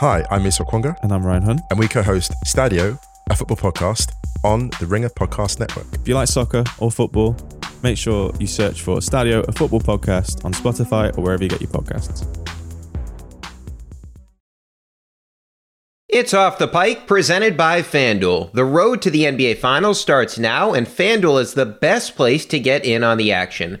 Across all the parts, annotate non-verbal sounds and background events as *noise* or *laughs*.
Hi, I'm Musa Okwonga, And I'm Ryan Hunn. and we co-host Stadio, a football podcast on the Ringer Podcast Network. If you like soccer or football, make sure you search for Stadio, a football podcast on Spotify or wherever you get your podcasts. It's Off the Pike, presented by FanDuel. The road to the NBA Finals starts now, and FanDuel is the best place to get in on the action.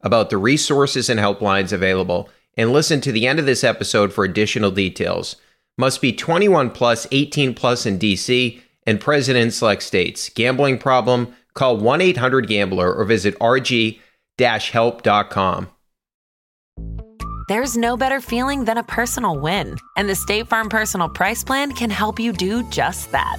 about the resources and helplines available and listen to the end of this episode for additional details. Must be 21 plus, 18 plus in DC and present in select states. Gambling problem? Call 1-800-GAMBLER or visit rg-help.com. There's no better feeling than a personal win, and the State Farm Personal Price Plan can help you do just that.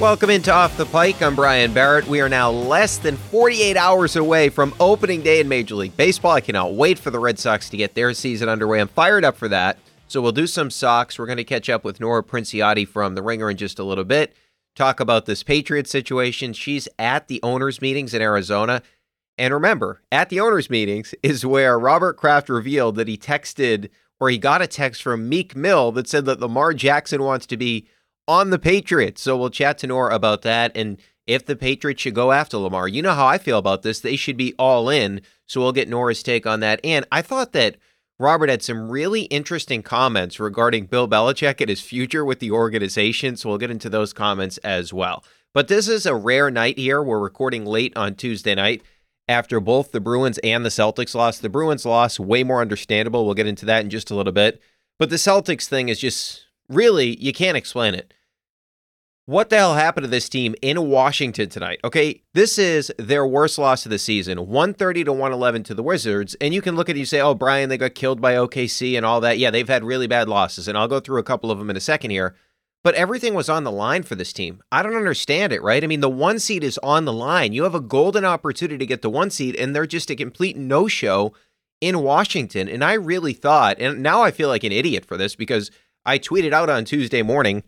Welcome into Off the Pike. I'm Brian Barrett. We are now less than 48 hours away from opening day in Major League Baseball. I cannot wait for the Red Sox to get their season underway. I'm fired up for that. So we'll do some Sox. We're going to catch up with Nora Princiotti from The Ringer in just a little bit. Talk about this Patriot situation. She's at the owners' meetings in Arizona. And remember, at the owners' meetings is where Robert Kraft revealed that he texted or he got a text from Meek Mill that said that Lamar Jackson wants to be on the Patriots. So we'll chat to Nora about that and if the Patriots should go after Lamar. You know how I feel about this. They should be all in. So we'll get Nora's take on that. And I thought that Robert had some really interesting comments regarding Bill Belichick and his future with the organization. So we'll get into those comments as well. But this is a rare night here. We're recording late on Tuesday night after both the Bruins and the Celtics lost. The Bruins loss, way more understandable. We'll get into that in just a little bit. But the Celtics thing is just really, you can't explain it. What the hell happened to this team in Washington tonight? Okay, this is their worst loss of the season 130 to 111 to the Wizards. And you can look at it and you say, oh, Brian, they got killed by OKC and all that. Yeah, they've had really bad losses. And I'll go through a couple of them in a second here. But everything was on the line for this team. I don't understand it, right? I mean, the one seed is on the line. You have a golden opportunity to get the one seed, and they're just a complete no show in Washington. And I really thought, and now I feel like an idiot for this because I tweeted out on Tuesday morning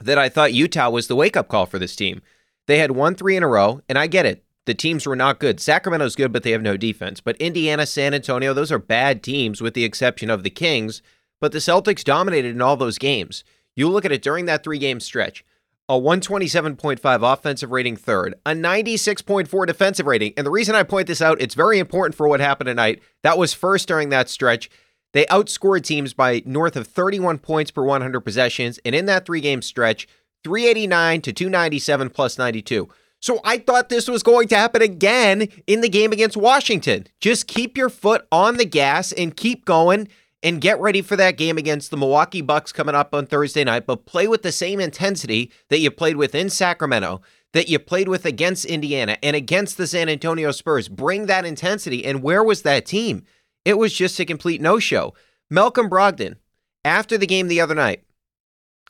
that I thought Utah was the wake up call for this team. They had won three in a row, and I get it. The teams were not good. Sacramento's good, but they have no defense. But Indiana, San Antonio, those are bad teams with the exception of the Kings. But the Celtics dominated in all those games. You look at it during that three game stretch a 127.5 offensive rating third, a 96.4 defensive rating. And the reason I point this out, it's very important for what happened tonight. That was first during that stretch. They outscored teams by north of 31 points per 100 possessions. And in that three game stretch, 389 to 297 plus 92. So I thought this was going to happen again in the game against Washington. Just keep your foot on the gas and keep going and get ready for that game against the Milwaukee Bucks coming up on Thursday night, but play with the same intensity that you played with in Sacramento, that you played with against Indiana and against the San Antonio Spurs. Bring that intensity. And where was that team? It was just a complete no show. Malcolm Brogdon, after the game the other night,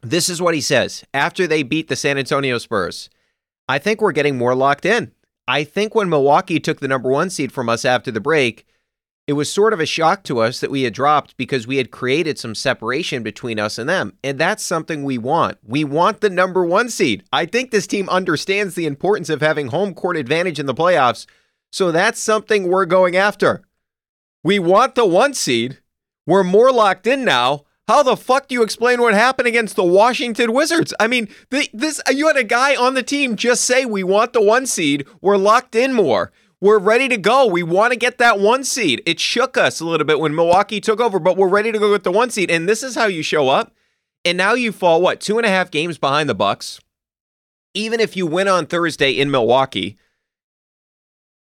this is what he says after they beat the San Antonio Spurs. I think we're getting more locked in. I think when Milwaukee took the number one seed from us after the break, it was sort of a shock to us that we had dropped because we had created some separation between us and them. And that's something we want. We want the number one seed. I think this team understands the importance of having home court advantage in the playoffs. So that's something we're going after. We want the one seed. We're more locked in now. How the fuck do you explain what happened against the Washington Wizards? I mean, the, this you had a guy on the team just say we want the one seed. We're locked in more. We're ready to go. We want to get that one seed. It shook us a little bit when Milwaukee took over, but we're ready to go with the one seed. And this is how you show up. And now you fall what two and a half games behind the Bucks. Even if you win on Thursday in Milwaukee,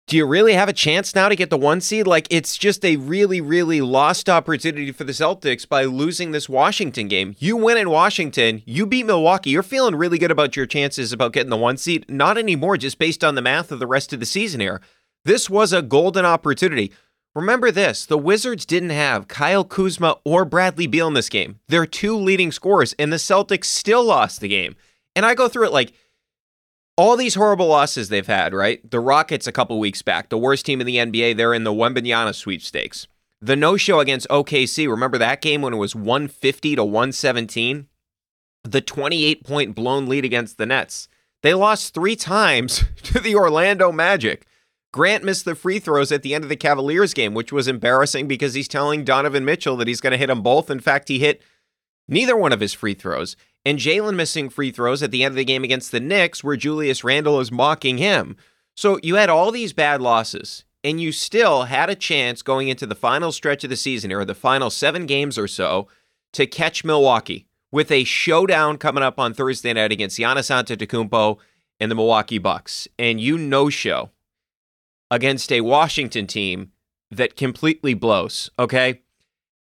do you really have a chance now to get the one seed? Like, it's just a really, really lost opportunity for the Celtics by losing this Washington game. You win in Washington, you beat Milwaukee. You're feeling really good about your chances about getting the one seed. Not anymore, just based on the math of the rest of the season here. This was a golden opportunity. Remember this the Wizards didn't have Kyle Kuzma or Bradley Beal in this game. They're two leading scorers, and the Celtics still lost the game. And I go through it like, all these horrible losses they've had, right? The Rockets a couple weeks back, the worst team in the NBA, they're in the Wembanyama sweepstakes. The no-show against OKC, remember that game when it was 150 to 117? The 28 point blown lead against the Nets. They lost 3 times *laughs* to the Orlando Magic. Grant missed the free throws at the end of the Cavaliers game, which was embarrassing because he's telling Donovan Mitchell that he's going to hit them both. In fact, he hit neither one of his free throws and Jaylen missing free throws at the end of the game against the Knicks, where Julius Randle is mocking him. So you had all these bad losses, and you still had a chance going into the final stretch of the season, or the final seven games or so, to catch Milwaukee with a showdown coming up on Thursday night against Giannis Antetokounmpo and the Milwaukee Bucks. And you no show against a Washington team that completely blows, okay?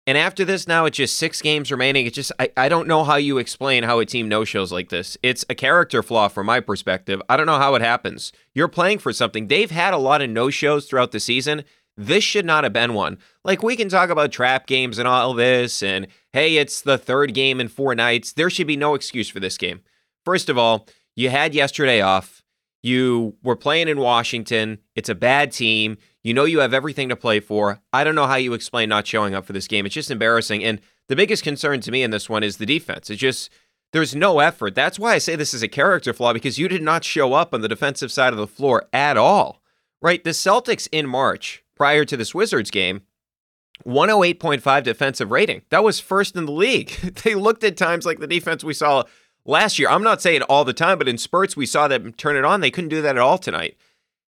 And after this, now it's just six games remaining. It's just, I, I don't know how you explain how a team no shows like this. It's a character flaw from my perspective. I don't know how it happens. You're playing for something. They've had a lot of no shows throughout the season. This should not have been one. Like, we can talk about trap games and all this, and hey, it's the third game in four nights. There should be no excuse for this game. First of all, you had yesterday off. You were playing in Washington. It's a bad team. You know you have everything to play for. I don't know how you explain not showing up for this game. It's just embarrassing. And the biggest concern to me in this one is the defense. It's just there's no effort. That's why I say this is a character flaw because you did not show up on the defensive side of the floor at all. Right? The Celtics in March, prior to this Wizards game, 108.5 defensive rating. That was first in the league. *laughs* they looked at times like the defense we saw last year. I'm not saying all the time, but in spurts we saw them turn it on. They couldn't do that at all tonight.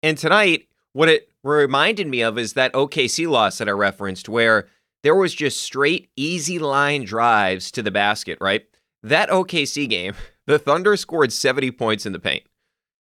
And tonight, what it reminded me of is that OKC loss that I referenced, where there was just straight, easy line drives to the basket, right? That OKC game, *laughs* the Thunder scored 70 points in the paint.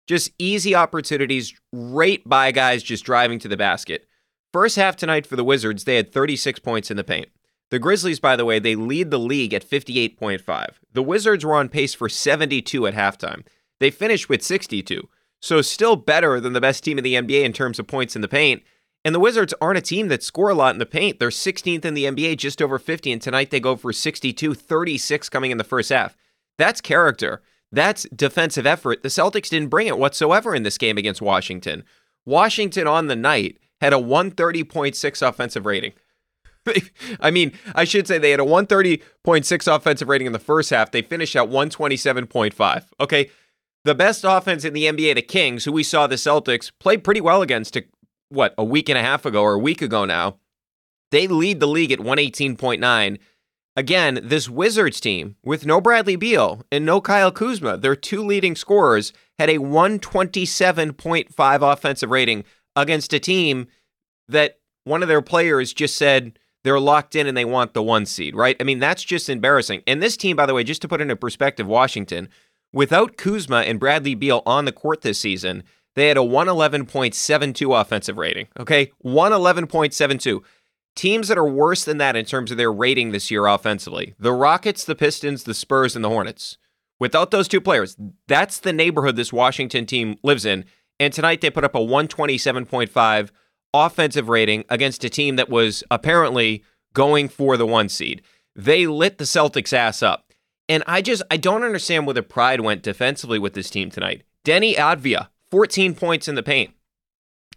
Just easy opportunities, right by guys just driving to the basket. First half tonight for the Wizards, they had 36 points in the paint. The Grizzlies, by the way, they lead the league at 58.5. The Wizards were on pace for 72 at halftime. They finished with 62. So still better than the best team in the NBA in terms of points in the paint. And the Wizards aren't a team that score a lot in the paint. They're 16th in the NBA, just over 50. And tonight they go for 62, 36 coming in the first half. That's character. That's defensive effort. The Celtics didn't bring it whatsoever in this game against Washington. Washington on the night had a 130.6 offensive rating. *laughs* I mean, I should say they had a 130.6 offensive rating in the first half. They finished at 127.5. Okay. The best offense in the NBA, the Kings, who we saw the Celtics play pretty well against, what, a week and a half ago or a week ago now, they lead the league at 118.9. Again, this Wizards team, with no Bradley Beal and no Kyle Kuzma, their two leading scorers, had a 127.5 offensive rating against a team that one of their players just said they're locked in and they want the one seed, right? I mean, that's just embarrassing. And this team, by the way, just to put into perspective, Washington, Without Kuzma and Bradley Beal on the court this season, they had a 111.72 offensive rating. Okay, 111.72. Teams that are worse than that in terms of their rating this year offensively the Rockets, the Pistons, the Spurs, and the Hornets. Without those two players, that's the neighborhood this Washington team lives in. And tonight they put up a 127.5 offensive rating against a team that was apparently going for the one seed. They lit the Celtics' ass up. And I just I don't understand where the pride went defensively with this team tonight. Deni Avdija, 14 points in the paint.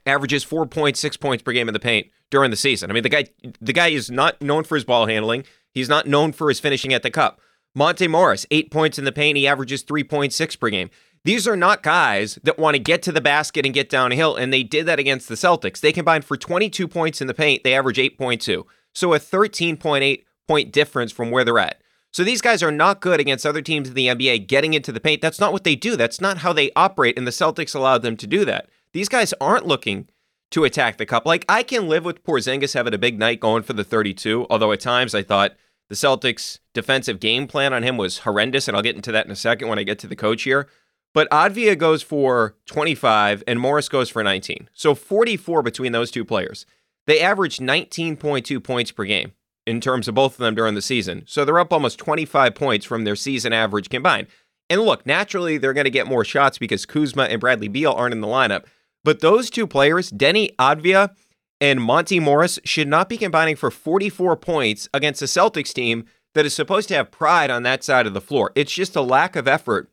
Averages 4.6 points per game in the paint during the season. I mean, the guy the guy is not known for his ball handling. He's not known for his finishing at the cup. Monte Morris, 8 points in the paint, he averages 3.6 per game. These are not guys that want to get to the basket and get downhill, and they did that against the Celtics. They combined for 22 points in the paint, they average 8.2. So a 13.8 point difference from where they're at. So these guys are not good against other teams in the NBA getting into the paint. That's not what they do. That's not how they operate, and the Celtics allowed them to do that. These guys aren't looking to attack the cup. Like I can live with Porzingis having a big night going for the 32, although at times I thought the Celtics' defensive game plan on him was horrendous, and I'll get into that in a second when I get to the coach here. but Avdija goes for 25 and Morris goes for 19. So 44 between those two players. They averaged 19.2 points per game in terms of both of them during the season. So they're up almost 25 points from their season average combined. And look, naturally, they're going to get more shots because Kuzma and Bradley Beal aren't in the lineup. But those two players, Deni Avdija and Monte Morris, should not be combining for 44 points against a Celtics team that is supposed to have pride on that side of the floor. It's just a lack of effort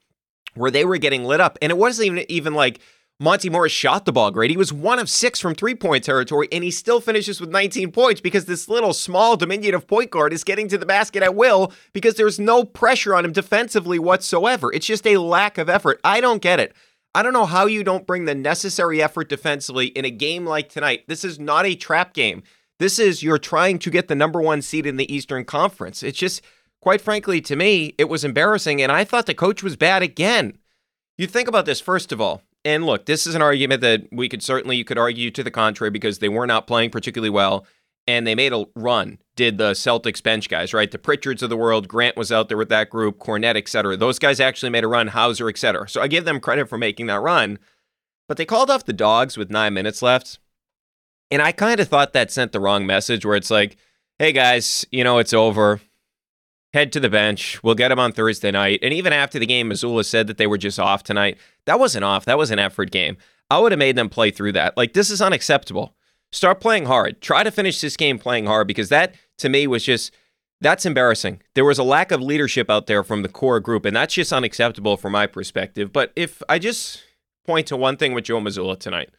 where they were getting lit up. And it wasn't even, even like Monte Morris shot the ball great. He was one of six from three point territory, and he still finishes with 19 points because this little small diminutive point guard is getting to the basket at will because there's no pressure on him defensively whatsoever. It's just a lack of effort. I don't get it. I don't know how you don't bring the necessary effort defensively in a game like tonight. This is not a trap game. This is you're trying to get the number one seed in the Eastern Conference. It's just, quite frankly, to me, it was embarrassing, and I thought the coach was bad again. You think about this, first of all. And look, this is an argument that we could certainly you could argue to the contrary because they were not playing particularly well and they made a run. Did the Celtics bench guys, right? The Pritchards of the world, Grant was out there with that group, Kornet, et cetera. Those guys actually made a run, Hauser, et cetera. So I give them credit for making that run. But they called off the dogs with nine minutes left. And I kind of thought that sent the wrong message where it's like, hey guys, you know, it's over head to the bench. We'll get them on Thursday night. And even after the game, Mazzulla said that they were just off tonight. That wasn't off. That was an effort game. I would have made them play through that. Like, this is unacceptable. Start playing hard. Try to finish this game playing hard because that, to me, was just. That's embarrassing. There was a lack of leadership out there from the core group, and that's just unacceptable from my perspective. But if I just point to one thing with Joe Mazzulla tonight,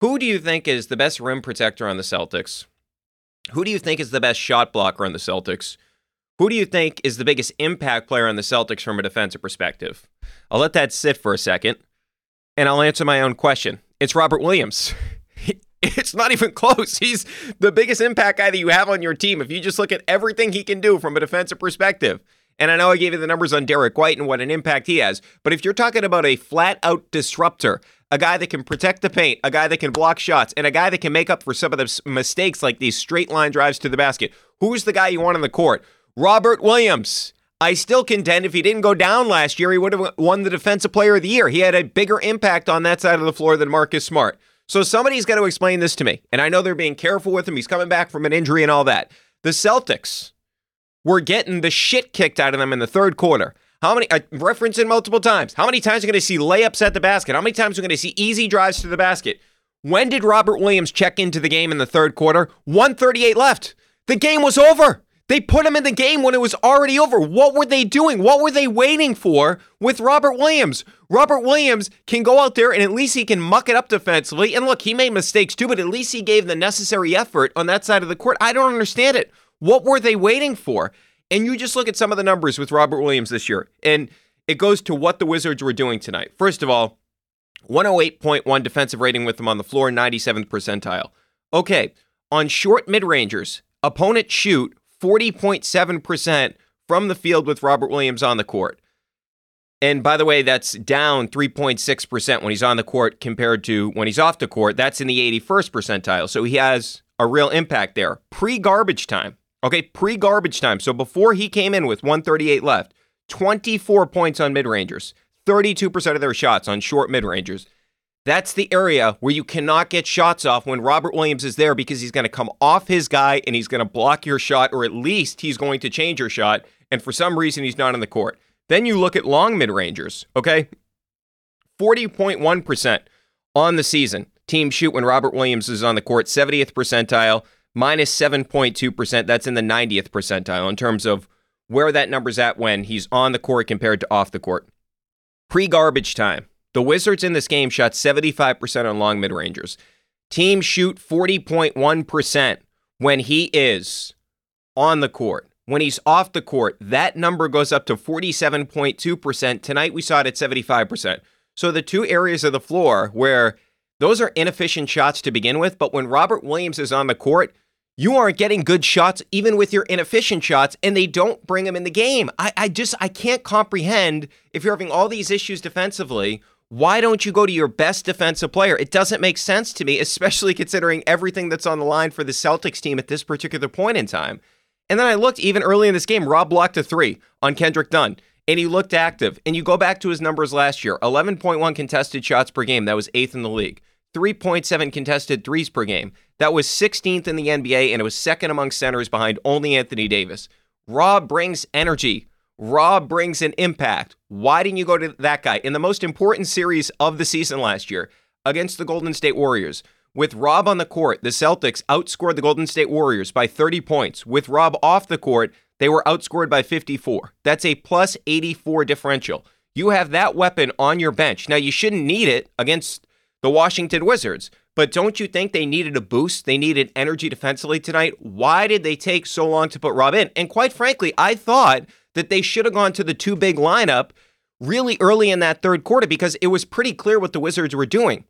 who do you think is the best rim protector on the Celtics? Who do you think is the best shot blocker on the Celtics? Who do you think is the biggest impact player on the Celtics from a defensive perspective? I'll let that sit for a second and I'll answer my own question. It's Robert Williams. *laughs* It's not even close. He's the biggest impact guy that you have on your team. If you just look at everything he can do from a defensive perspective, and I know I gave you the numbers on Derek White and what an impact he has, but if you're talking about a flat out disruptor, a guy that can protect the paint, a guy that can block shots, and a guy that can make up for some of the mistakes like these straight line drives to the basket, who's the guy you want on the court? Robert Williams. I still contend if he didn't go down last year, he would have won the Defensive Player of the Year. He had a bigger impact on that side of the floor than Marcus Smart. So somebody's got to explain this to me. And I know they're being careful with him. He's coming back from an injury and all that. The Celtics were getting the shit kicked out of them in the third quarter. How many, I reference it multiple times. How many times are going to see layups at the basket? How many times are going to see easy drives to the basket? When did Robert Williams check into the game in the third quarter? 138 left. The game was over. They put him in the game when it was already over. What were they doing? What were they waiting for with Robert Williams? Robert Williams can go out there and at least he can muck it up defensively. And look, he made mistakes too, but at least he gave the necessary effort on that side of the court. I don't understand it. What were they waiting for? And you just look at some of the numbers with Robert Williams this year, and it goes to what the Wizards were doing tonight. First of all, 108.1 defensive rating with him on the floor, 97th percentile. Okay, on short mid rangers, opponent shoot 40.7% from the field with Robert Williams on the court. And by the way, that's down 3.6% when he's on the court compared to when he's off the court. That's in the 81st percentile. So he has a real impact there. Pre garbage time. Okay, pre garbage time. So before he came in with 138 left, 24 points on mid rangers, 32% of their shots on short mid rangers. That's the area where you cannot get shots off when Robert Williams is there because he's going to come off his guy and he's going to block your shot, or at least he's going to change your shot. And for some reason, he's not on the court. Then you look at long mid rangers, okay? 40.1% on the season. Team shoot when Robert Williams is on the court, 70th percentile, minus 7.2%. That's in the 90th percentile in terms of where that number's at when he's on the court compared to off the court. Pre garbage time, the Wizards in this game shot 75% on long mid rangers. Teams shoot 40.1% when he is on the court. When he's off the court, that number goes up to 47.2%. Tonight we saw it at 75%. So the two areas of the floor where those are inefficient shots to begin with, but when Robert Williams is on the court, you aren't getting good shots even with your inefficient shots and they don't bring him in the game I, I just i can't comprehend if you're having all these issues defensively why don't you go to your best defensive player? It doesn't make sense to me, *laughs* especially considering everything that's on the line for the Celtics team at this particular point in time. And then I looked even early in this game, Rob blocked a three on Kendrick Nunn. and he looked active. And you go back to his numbers last year 11.1 contested shots per game. That was eighth in the league. 3.7 contested threes per game. That was 16th in the NBA, and it was second among centers behind only Anthony Davis. Rob brings energy. Rob brings an impact. Why didn't you go to that guy in the most important series of the season last year against the Golden State Warriors? With Rob on the court, the Celtics outscored the Golden State Warriors by 30 points. With Rob off the court, they were outscored by 54. That's a plus 84 differential. You have that weapon on your bench. Now, you shouldn't need it against the Washington Wizards, but don't you think they needed a boost? They needed energy defensively tonight. Why did they take so long to put Rob in? And quite frankly, I thought that they should have gone to the two big lineup really early in that third quarter because it was pretty clear what the Wizards were doing.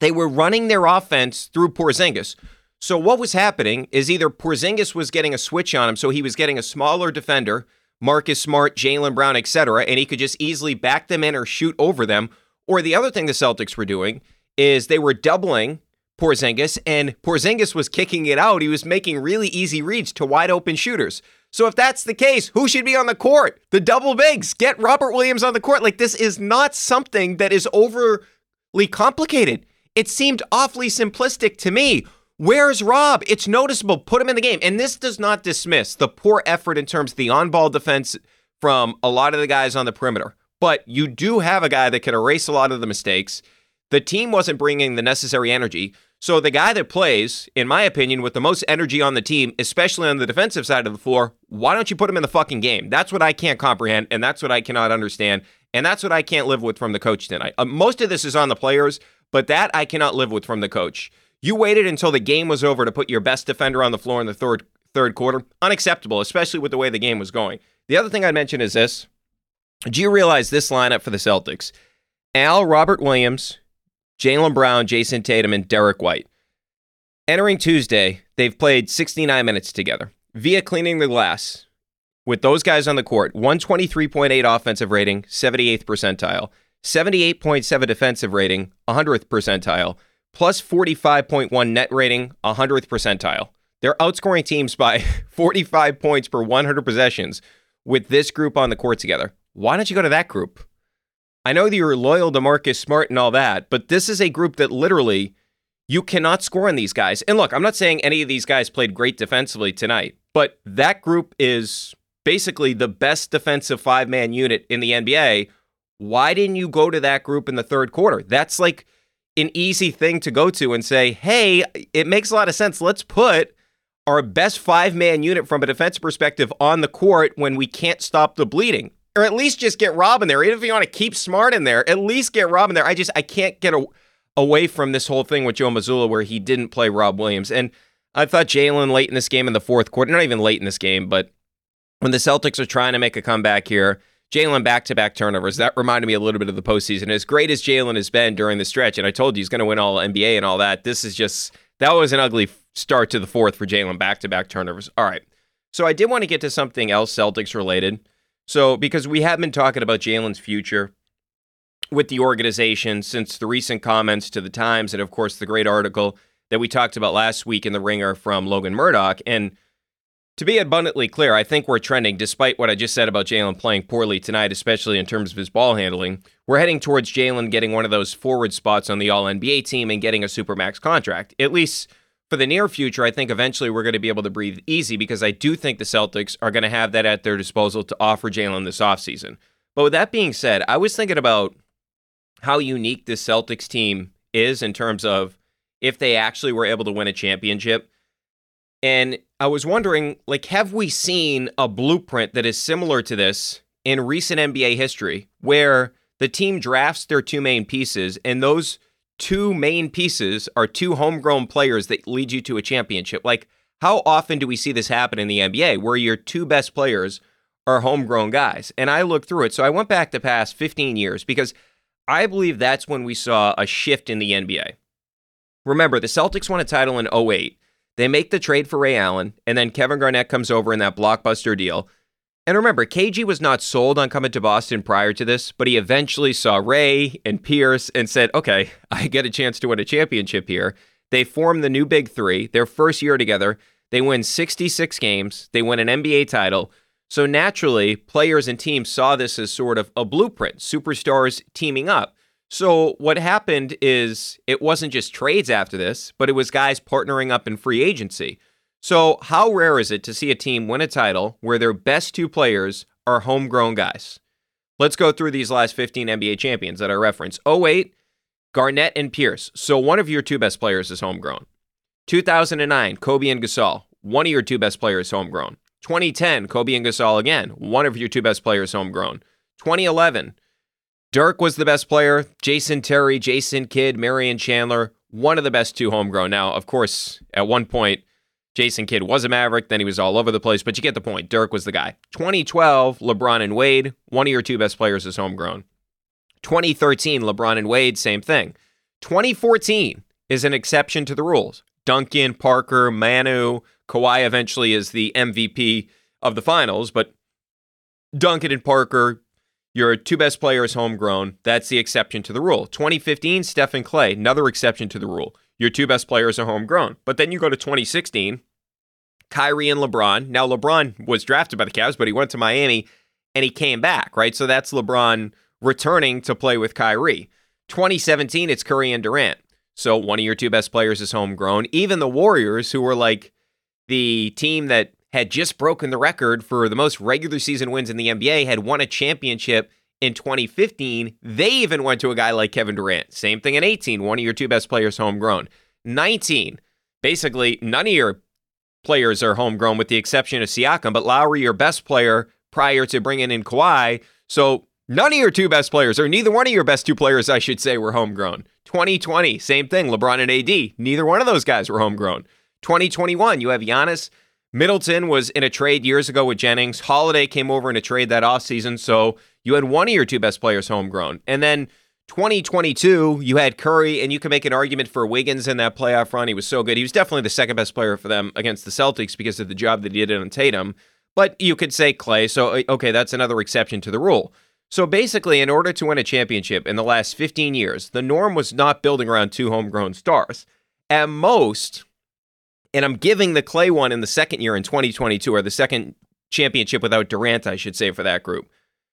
They were running their offense through Porzingis. So what was happening is either Porzingis was getting a switch on him, so he was getting a smaller defender, Marcus Smart, Jaylen Brown, etc., and he could just easily back them in or shoot over them. Or the other thing the Celtics were doing is they were doubling Porzingis, and Porzingis was kicking it out. He was making really easy reads to wide open shooters. So if that's the case, who should be on the court? The double bigs. Get Robert Williams on the court. Like this is not something that is overly complicated. It seemed awfully simplistic to me. Where's Rob? It's noticeable. Put him in the game. And this does not dismiss the poor effort in terms of the on ball defense from a lot of the guys on the perimeter. But you do have a guy that can erase a lot of the mistakes. The team wasn't bringing the necessary energy. So the guy that plays, in my opinion, with the most energy on the team, especially on the defensive side of the floor, why don't you put him in the fucking game? That's what I can't comprehend, and that's what I cannot understand, and that's what I can't live with from the coach tonight. Uh, most of this is on the players, but that I cannot live with from the coach. You waited until the game was over to put your best defender on the floor in the third third quarter. Unacceptable, especially with the way the game was going. The other thing I'd mention is this. Do you realize this lineup for the Celtics? Al Robert Williams, Jaylen Brown, Jayson Tatum, and Derrick White. Entering Tuesday, they've played 69 minutes together via cleaning the glass. With those guys on the court, 123.8 offensive rating, 78th percentile, 78.7 defensive rating, 100th percentile, plus 45.1 net rating, 100th percentile. They're outscoring teams by *laughs* 45 points per 100 possessions with this group on the court together. Why don't you go to that group? I know that you're loyal to Marcus Smart and all that, but this is a group that literally you cannot score on these guys. And look, I'm not saying any of these guys played great defensively tonight, but that group is basically the best defensive five man unit in the NBA. Why didn't you go to that group in the third quarter? That's like an easy thing to go to and say, hey, it makes a lot of sense. Let's put our best five man unit from a defensive perspective on the court when we can't stop the bleeding or at least just get Rob in there. Even if you want to keep Smart in there, at least get Rob in there. I just I can't get a, away from this whole thing with Joe Mazzulla where he didn't play Rob Williams. And I thought Jaylen late in this game in the fourth quarter, not even late in this game, but when the Celtics are trying to make a comeback here, Jaylen back to back turnovers. That reminded me a little bit of the postseason. As great as Jaylen has been during the stretch, and I told you he's going to win all NBA and all that. This is just that was an ugly start to the fourth for Jaylen back to back turnovers. All right. So I did want to get to something else Celtics related. So, because we have been talking about Jaylen's future with the organization since the recent comments to the Times, and of course, the great article that we talked about last week in The Ringer from Logan Murdock. And to be abundantly clear, I think we're trending, despite what I just said about Jaylen playing poorly tonight, especially in terms of his ball handling. We're heading towards Jaylen getting one of those forward spots on the All NBA team and getting a Supermax contract. At least for the near future, I think eventually we're going to be able to breathe easy because I do think the Celtics are going to have that at their disposal to offer Jaylen this offseason. But with that being said, I was thinking about how unique this Celtics team is in terms of if they actually were able to win a championship. And I was wondering, like, have we seen a blueprint that is similar to this in recent NBA history where the team drafts their two main pieces and those two main pieces are two homegrown players that lead you to a championship. Like, how often do we see this happen in the NBA where your two best players are homegrown guys? And I looked through it. So I went back the past 15 years because I believe that's when we saw a shift in the NBA. Remember, the Celtics won a title in 08. They make the trade for Ray Allen, and then Kevin Garnett comes over in that blockbuster deal. And remember, KG was not sold on coming to Boston prior to this, but he eventually saw Ray and Pierce and said, okay, *laughs* I get a chance to win a championship here. They form the new Big Three, their first year together. They win 66 games, they win an NBA title. So naturally, players and teams saw this as sort of a blueprint, superstars teaming up. So what happened is it wasn't just trades after this, but it was guys partnering up in free agency. So how rare is it to see a team win a title where their best two players are homegrown guys? Let's go through these last 15 NBA champions that I referenced. 08, Garnett and Pierce. So one of your two best players is homegrown. 2009, Kobe and Gasol. One of your two best players homegrown. 2010, Kobe and Gasol again. One of your two best players homegrown. 2011, Dirk was the best player. Jason Terry, Jason Kidd, Marion Chandler, one of the best two homegrown. Now, of course, at one point, Jason Kidd was a Maverick, then he was all over the place, but you get the point. Dirk was the guy. 2012, LeBron and Wade, one of your two best players is homegrown. 2013, LeBron and Wade, same thing. 2014 is an exception to the rules. Duncan, Parker, Manu, Kawhi eventually is the MVP of the finals, but Duncan and Parker, your two best players homegrown. That's the exception to the rule. 2015, Stephen Klay, another exception to the rule. Your two best players are homegrown. But then you go to 2016, Kyrie and LeBron. Now, LeBron was drafted by the Cavs, but he went to Miami and he came back, right? So that's LeBron returning to play with Kyrie. 2017, it's Curry and Durant. So one of your two best players is homegrown. Even the Warriors, who were like the team that had just broken the record for the most regular season wins in the NBA, had won a championship in 2015. They even went to a guy like Kevin Durant. Same thing in 18, one of your two best players homegrown. 19, basically none of your players are homegrown with the exception of Siakam, but Lowry, your best player prior to bringing in Kawhi. So none of your two best players, or neither one of your best two players, I should say, were homegrown. 2020, same thing, LeBron and AD. Neither one of those guys were homegrown. 2021, you have Giannis. Middleton was in a trade years ago with Jennings. Holiday came over in a trade that offseason. So you had one of your two best players homegrown. And then 2022, you had Curry, and you can make an argument for Wiggins in that playoff run. He was so good. He was definitely the second best player for them against the Celtics because of the job that he did on Tatum. But you could say Klay. So, uh, okay, that's another exception to the rule. So basically, in order to win a championship in the last 15 years, the norm was not building around two homegrown stars. At most, and I'm giving the Klay one in the second year in 2022, or the second championship without Durant, I should say, for that group.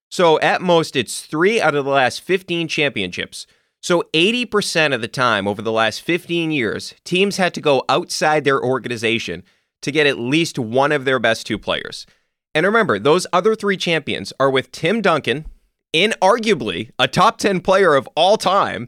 So at most, it's three out of the last 15 championships. So 80% of the time over the last 15 years, teams had to go outside their organization to get at least one of their best two players. And remember, those other three champions are with Tim Duncan, inarguably a top 10 player of all time,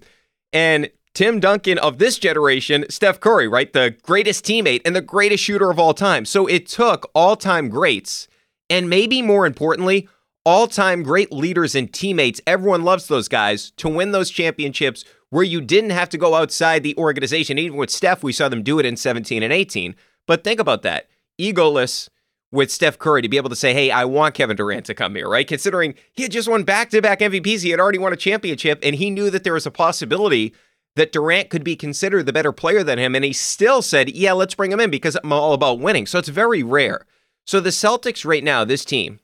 and Tim Duncan of this generation, Steph Curry, right? The greatest teammate and the greatest shooter of all time. So it took all time greats, and maybe more importantly, all time great leaders and teammates. Everyone loves those guys to win those championships where you didn't have to go outside the organization. Even with Steph, we saw them do it in 17 and 18. But think about that egoless with Steph Curry to be able to say, hey, I want Kevin Durant to come here, right? Considering he had just won back to back MVPs, he had already won a championship, and he knew that there was a possibility that Durant could be considered the better player than him. And he still said, yeah, let's bring him in because I'm all about winning. So it's very rare. So the Celtics right now, this team,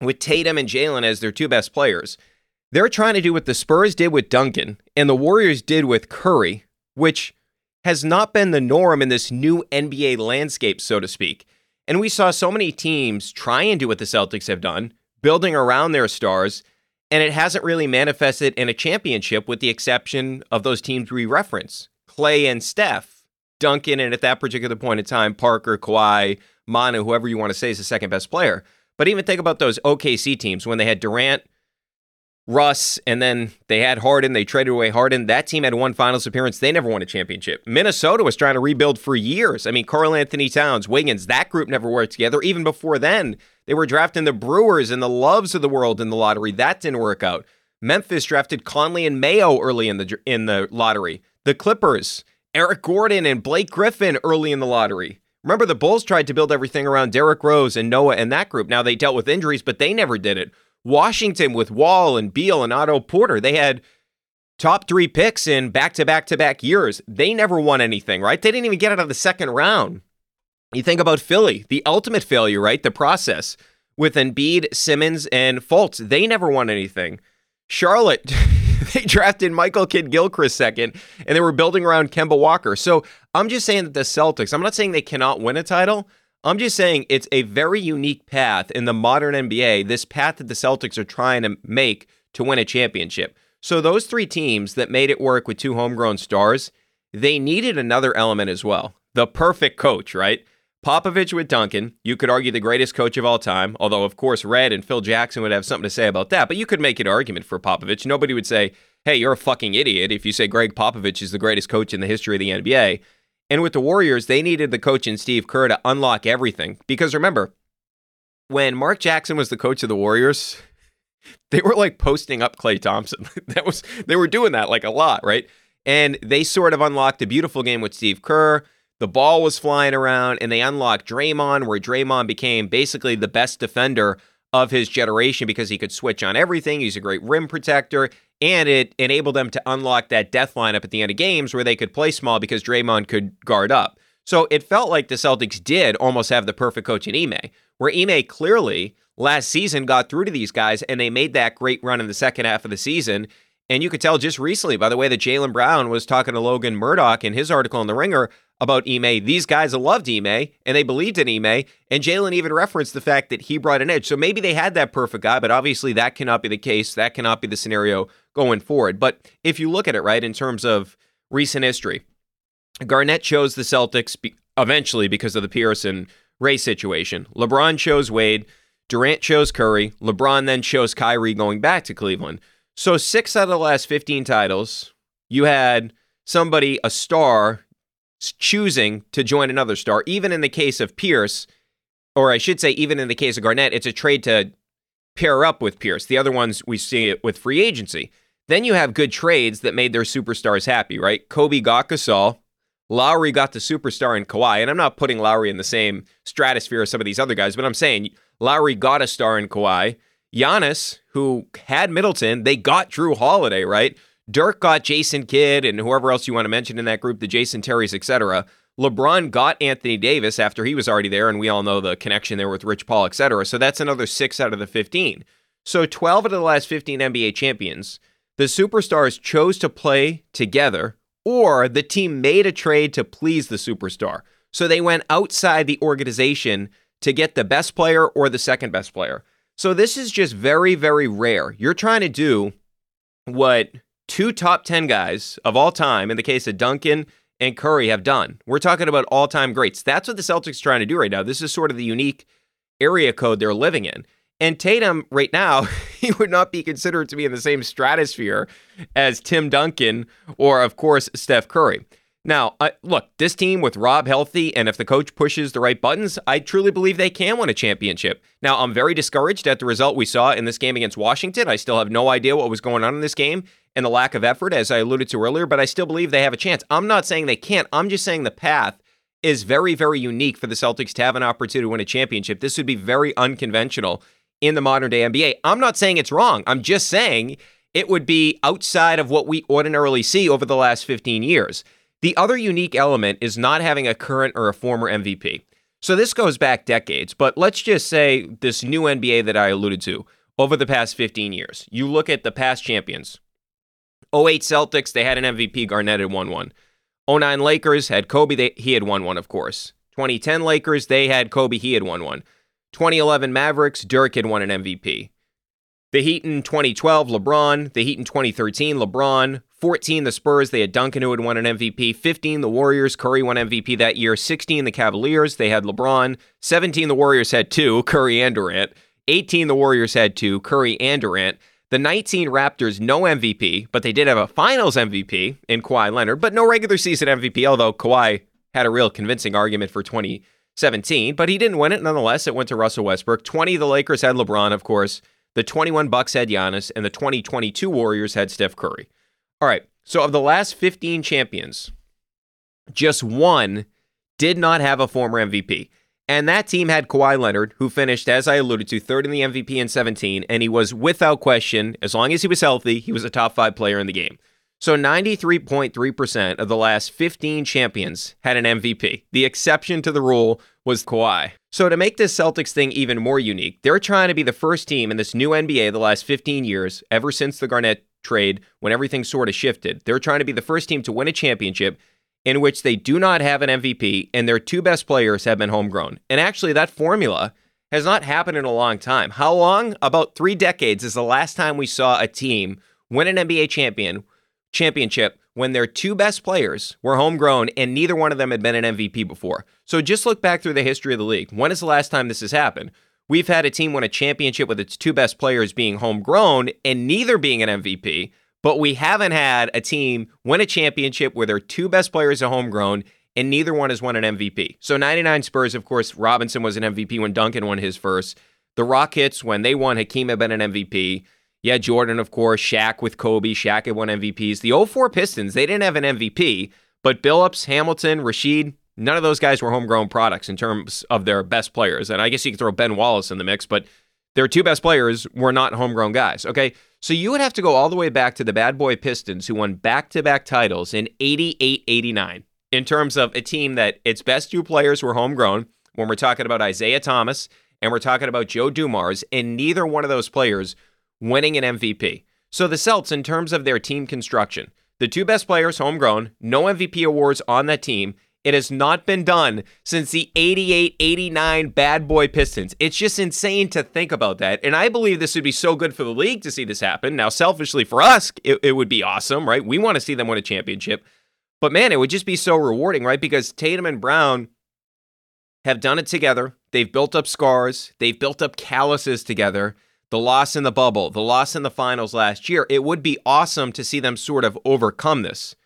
with Tatum and Jaylen as their two best players, they're trying to do what the Spurs did with Duncan and the Warriors did with Curry, which has not been the norm in this new NBA landscape, so to speak. And we saw so many teams try and do what the Celtics have done, building around their stars and it hasn't really manifested in a championship with the exception of those teams we reference Klay and Steph, Duncan, and at that particular point in time, Parker, Kawhi, Manu, whoever you want to say is the second best player. But even think about those OKC teams when they had Durant, Russ, and then they had Harden. They traded away Harden. That team had one finals appearance. They never won a championship. Minnesota was trying to rebuild for years. I mean, Karl-Anthony Towns, Wiggins, that group never worked together. Even before then, they were drafting the Brewers and the Loves of the world in the lottery. That didn't work out. Memphis drafted Conley and Mayo early in the in the lottery. The Clippers, Eric Gordon and Blake Griffin early in the lottery. Remember, the Bulls tried to build everything around Derrick Rose and Noah and that group. Now they dealt with injuries, but they never did it. Washington with Wall and Beal and Otto Porter, they had top three picks in back to back to back years. They never won anything, right? They didn't even get out of the second round. You think about Philly, the ultimate failure, right? The process with Embiid, Simmons, and Fultz. They never won anything. Charlotte, *laughs* they drafted Michael Kidd Gilchrist second, and they were building around Kemba Walker. So I'm just saying that the Celtics, I'm not saying they cannot win a title. I'm just saying it's a very unique path in the modern NBA, this path that the Celtics are trying to make to win a championship. So those three teams that made it work with two homegrown stars, they needed another element as well. The perfect coach, right? Popovich with Duncan, you could argue the greatest coach of all time, although of course Red and Phil Jackson would have something to say about that, but you could make an argument for Popovich. Nobody would say, "Hey, you're a fucking idiot" if you say Gregg Popovich is the greatest coach in the history of the NBA. And with the Warriors, they needed the coach and Steve Kerr to unlock everything. Because remember, when Mark Jackson was the coach of the Warriors, *laughs* they were like posting up Klay Thompson. *laughs* that was they were doing that like a lot, right? And they sort of unlocked a beautiful game with Steve Kerr. The ball was flying around, and they unlocked Draymond, where Draymond became basically the best defender of his generation because he could switch on everything. He's a great rim protector and it enabled them to unlock that death lineup at the end of games where they could play small because Draymond could guard up. So it felt like the Celtics did almost have the perfect coach in Ime, where Ime clearly last season got through to these guys and they made that great run in the second half of the season. And you could tell just recently by the way that Jaylen Brown was talking to Logan Murdock in his article in The Ringer about Ime. These guys loved Ime and they believed in Ime. And Jaylen even referenced the fact that he brought an edge. So maybe they had that perfect guy, but obviously that cannot be the case. That cannot be the scenario going forward. But if you look at it, right, in terms of recent history, Garnett chose the Celtics eventually because of the Pearson Ray situation. LeBron chose Wade. Durant chose Curry. LeBron then chose Kyrie going back to Cleveland. So six out of the last 15 titles, you had somebody, a star, choosing to join another star. Even in the case of Pierce, or I should say, even in the case of Garnett, it's a trade to pair up with Pierce. The other ones we see it with free agency. Then you have good trades that made their superstars happy, right? Kobe got Gasol. Lowry got the superstar in Kawhi. And I'm not putting Lowry in the same stratosphere as some of these other guys, but I'm saying Lowry got a star in Kawhi. Giannis, who had Middleton, they got Jrue Holiday, right? Dirk got Jason Kidd and whoever else you want to mention in that group, the Jason Terrys, etc. LeBron got Anthony Davis after he was already there, and we all know the connection there with Rich Paul, etc. So that's another six out of the 15. So 12 out of the last 15 NBA champions, the superstars chose to play together, or the team made a trade to please the superstar. So they went outside the organization to get the best player or the second best player. So this is just very, very rare. You're trying to do what two top 10 guys of all time, in the case of Duncan and Curry, have done. We're talking about all time greats. That's what the Celtics are trying to do right now. This is sort of the unique area code they're living in. And Tatum, right now, *laughs* he would not be considered to be in the same stratosphere as Tim Duncan or, of course, Steph Curry. Now, uh, look, this team with Rob healthy, and if the coach pushes the right buttons, I truly believe they can win a championship. Now, I'm very discouraged at the result we saw in this game against Washington. I still have no idea what was going on in this game and the lack of effort, as I alluded to earlier, but I still believe they have a chance. I'm not saying they can't, I'm just saying the path is very, very unique for the Celtics to have an opportunity to win a championship. This would be very unconventional in the modern day NBA. I'm not saying it's wrong, I'm just saying it would be outside of what we ordinarily see over the last 15 years. The other unique element is not having a current or a former MVP. So this goes back decades, but let's just say this new NBA that I alluded to over the past 15 years. You look at the past champions. 08 Celtics, they had an MVP, Garnett had won one. 09 Lakers had Kobe, they, he had won one, of course. 2010 Lakers, they had Kobe, he had won one. 2011 Mavericks, Dirk had won an MVP. The Heat in 2012, LeBron. The Heat in 2013, LeBron. 14, the Spurs. They had Duncan who had won an MVP. 15, the Warriors. Curry won MVP that year. 16, the Cavaliers. They had LeBron. 17, the Warriors had two, Curry and Durant. 18, the Warriors had two, Curry and Durant. The 19 Raptors, no MVP, but they did have a finals MVP in Kawhi Leonard, but no regular season MVP, although Kawhi had a real convincing argument for 2017, but he didn't win it nonetheless. It went to Russell Westbrook. 20, the Lakers had LeBron, of course. The 21 Bucks had Giannis, and the 2022 Warriors had Steph Curry. All right. So of the last 15 champions, just one did not have a former MVP. And that team had Kawhi Leonard, who finished, as I alluded to, third in the MVP in 17. And he was, without question, as long as he was healthy, he was a top five player in the game. So 93.3% of the last 15 champions had an MVP. The exception to the rule was Kawhi. So to make this Celtics thing even more unique, they're trying to be the first team in this new NBA the last 15 years, ever since the Garnett trade, when everything sort of shifted. They're trying to be the first team to win a championship in which they do not have an MVP and their two best players have been homegrown. And actually, that formula has not happened in a long time. How long? About three decades is the last time we saw a team win an NBA champion championship when their two best players were homegrown and neither one of them had been an MVP before. So just look back through the history of the league. When is the last time this has happened? We've had a team win a championship with its two best players being homegrown and neither being an MVP, but we haven't had a team win a championship where their two best players are homegrown and neither one has won an MVP. So 99 Spurs, of course, Robinson was an MVP when Duncan won his first. The Rockets, when they won, Hakeem had been an MVP. Yeah, Jordan, of course, Shaq with Kobe. Shaq had won MVPs. The 04 Pistons, they didn't have an MVP, but Billups, Hamilton, Rasheed, none of those guys were homegrown products in terms of their best players. And I guess you could throw Ben Wallace in the mix, but their two best players were not homegrown guys. Okay. So you would have to go all the way back to the bad boy Pistons who won back to back titles in 88 89 in terms of a team that its best two players were homegrown when we're talking about Isiah Thomas and we're talking about Joe Dumars, and neither one of those players winning an MVP. So the Celts, in terms of their team construction, the two best players homegrown, no MVP awards on that team. It has not been done since the 88 89 bad boy Pistons. It's just insane to think about that. And I believe this would be so good for the league to see this happen. Now, selfishly for us, it, it would be awesome, right? We want to see them win a championship. But man, it would just be so rewarding, right? Because Tatum and Brown have done it together. They've built up scars, they've built up calluses together the loss in the bubble, the loss in the finals last year, it would be awesome to see them sort of overcome this.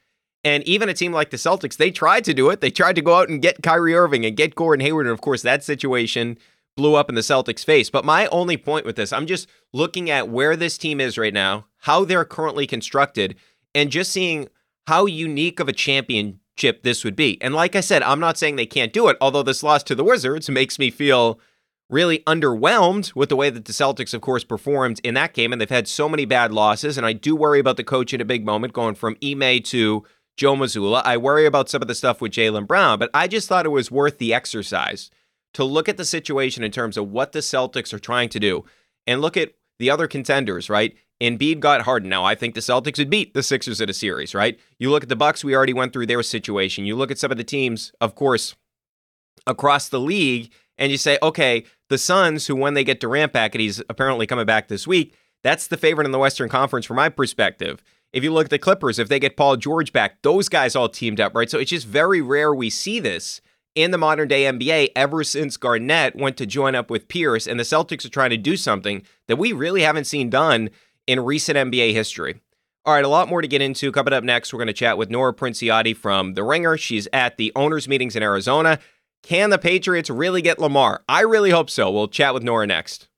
And even a team like the Celtics, they tried to do it. They tried to go out and get Kyrie Irving and get Gordon Hayward. And of course, that situation blew up in the Celtics' face. But my only point with this, I'm just looking at where this team is right now, how they're currently constructed, and just seeing how unique of a championship this would be. And like I said, I'm not saying they can't do it, although this loss to the Wizards makes me feel really underwhelmed with the way that the Celtics, of course, performed in that game. And they've had so many bad losses. And I do worry about the coach in a big moment going from Ime to Joe Mazzulla. I worry about some of the stuff with Jaylen Brown, but I just thought it was worth the exercise to look at the situation in terms of what the Celtics are trying to do and look at the other contenders, right? Embiid got Harden. Now, I think the Celtics would beat the Sixers in a series, right? You look at the Bucks, we already went through their situation. You look at some of the teams, of course, across the league, and you say, okay, the Suns, who when they get Durant back, and he's apparently coming back this week, that's the favorite in the Western Conference from my perspective. If you look at the Clippers, if they get Paul George back, those guys all teamed up, right? So it's just very rare we see this in the modern day NBA ever since Garnett went to join up with Pierce, and the Celtics are trying to do something that we really haven't seen done in recent NBA history. All right, a lot more to get into. Coming up next, we're going to chat with Nora Princiotti from The Ringer. She's at the owners' meetings in Arizona. Can the Patriots really get Lamar? I really hope so. We'll chat with Nora next.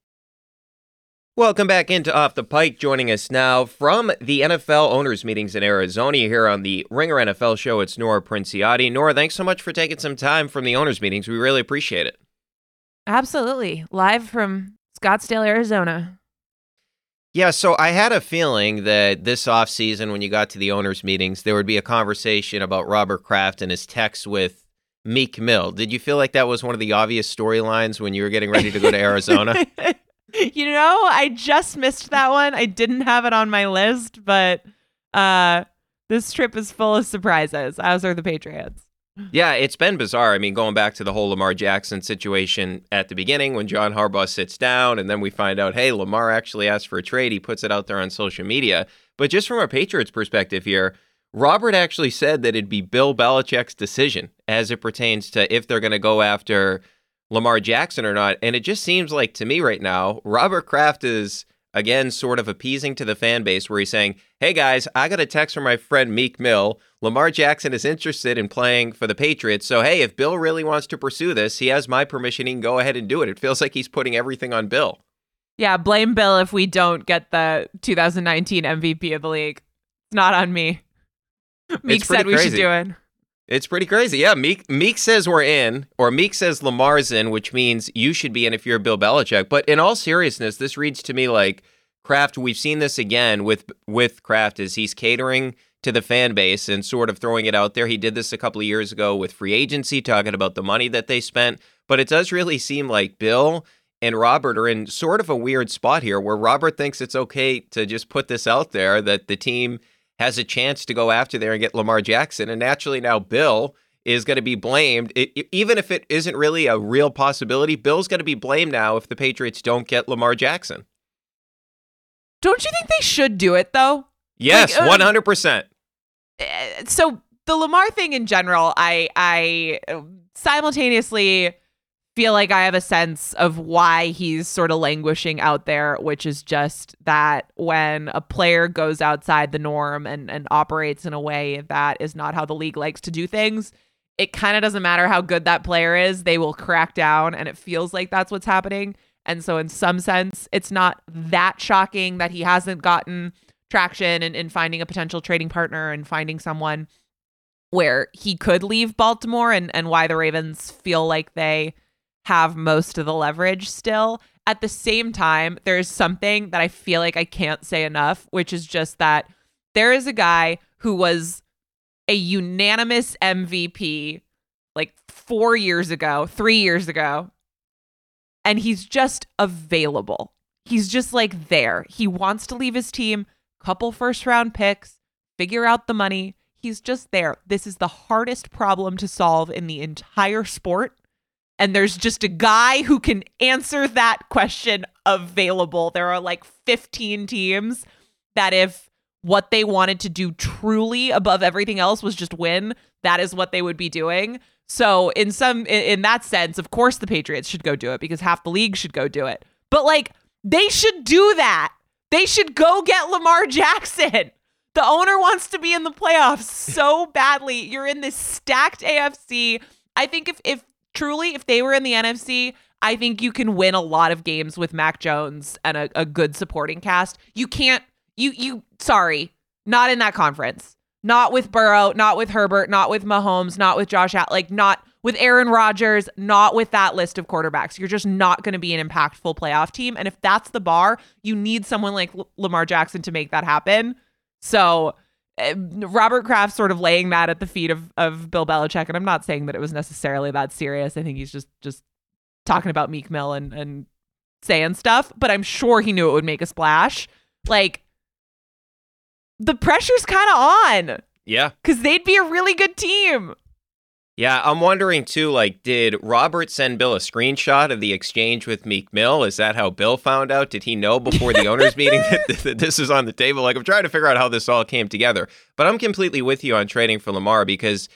Welcome back into Off the Pike. Joining us now from the NFL owners' meetings in Arizona here on the Ringer NFL show. It's Nora Princiotti. Nora, thanks so much for taking some time from the owners' meetings. We really appreciate it. Absolutely. Live from Scottsdale, Arizona. Yeah, so I had a feeling that this offseason, when you got to the owners' meetings, there would be a conversation about Robert Kraft and his text with Meek Mill. Did you feel like that was one of the obvious storylines when you were getting ready to go to Arizona? *laughs* you know, I just missed that one. I didn't have it on my list, but uh this trip is full of surprises, as are the Patriots. Yeah, it's been bizarre. I mean, going back to the whole Lamar Jackson situation at the beginning when John Harbaugh sits down and then we find out, hey, Lamar actually asked for a trade. He puts it out there on social media. But just from a Patriots perspective here, Robert actually said that it'd be Bill Belichick's decision as it pertains to if they're going to go after Lamar Jackson or not. And it just seems like to me right now, Robert Kraft is again sort of appeasing to the fan base where he's saying, Hey guys, I got a text from my friend Meek Mill. Lamar Jackson is interested in playing for the Patriots. So, hey, if Bill really wants to pursue this, he has my permission. He can go ahead and do it. It feels like he's putting everything on Bill. Yeah, blame Bill if we don't get the 2019 MVP of the league. It's not on me. Meek said we should do it. It's pretty crazy. Yeah, Meek Meek says we're in, or Meek says Lamar's in, which means you should be in if you're Bill Belichick. But in all seriousness, this reads to me like Kraft. We've seen this again with with Kraft is he's catering to the fan base and sort of throwing it out there. He did this a couple of years ago with free agency, talking about the money that they spent. But it does really seem like Bill and Robert are in sort of a weird spot here, where Robert thinks it's okay to just put this out there that the team has a chance to go after there and get Lamar Jackson. And naturally, now Bill is going to be blamed. It, even if it isn't really a real possibility, Bill's going to be blamed now if the Patriots don't get Lamar Jackson. Don't you think they should do it though? Yes, Like, uh, one hundred percent. Uh, so the Lamar thing in general, I I uh, simultaneously feel like I have a sense of why he's sort of languishing out there, which is just that when a player goes outside the norm and and operates in a way that is not how the league likes to do things, it kind of doesn't matter how good that player is, they will crack down and it feels like that's what's happening. And so in some sense, it's not that shocking that he hasn't gotten traction in, in finding a potential trading partner and finding someone where he could leave Baltimore and, and why the Ravens feel like they have most of the leverage still. At the same time, there's something that I feel like I can't say enough, which is just that there is a guy who was a unanimous MVP like four years ago, three years ago, and he's just available. He's just like there. He wants to leave his team, couple first round picks, figure out the money. He's just there. This is the hardest problem to solve in the entire sport. And there's just a guy who can answer that question available. There are like 15 teams that if what they wanted to do truly above everything else was just win, that is what they would be doing. So in some in, in that sense, of course the Patriots should go do it because half the league should go do it. But like they should do that. They should go get Lamar Jackson. The owner wants to be in the playoffs so badly. You're in this stacked AFC. I think if if truly if they were in the NFC, I think you can win a lot of games with Mac Jones and a, a good supporting cast. You can't you you sorry, not in that conference. Not with Burrow, not with Herbert, not with Mahomes, not with Josh Allen, like not with Aaron Rodgers, not with that list of quarterbacks. You're just not going to be an impactful playoff team. And if that's the bar, you need someone like L- Lamar Jackson to make that happen. So Uh, Robert Kraft sort of laying that at the feet of, of Bill Belichick. And I'm not saying that it was necessarily that serious. I think he's just just talking about Meek Mill and, and saying stuff, but I'm sure he knew it would make a splash. Like the pressure's kind of on Yeah. because they'd be a really good team. Yeah, I'm wondering too, like, did Robert send Bill a screenshot of the exchange with Meek Mill? Is that how Bill found out? Did he know before the owners meeting that, that this is on the table? Like, I'm trying to figure out how this all came together. But I'm completely with you on trading for Lamar because,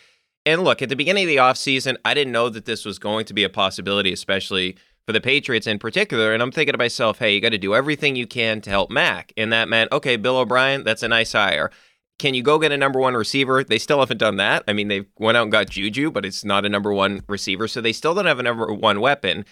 and look, at the beginning of the offseason, I didn't know that this was going to be a possibility, especially for the Patriots in particular. And I'm thinking to myself, hey, you got to do everything you can to help Mac. And that meant, okay, Bill O'Brien, that's a nice hire. Can you go get a number one receiver? They still haven't done that. I mean, they went out and got Juju, but it's not a number one receiver. So they still don't have a number one weapon.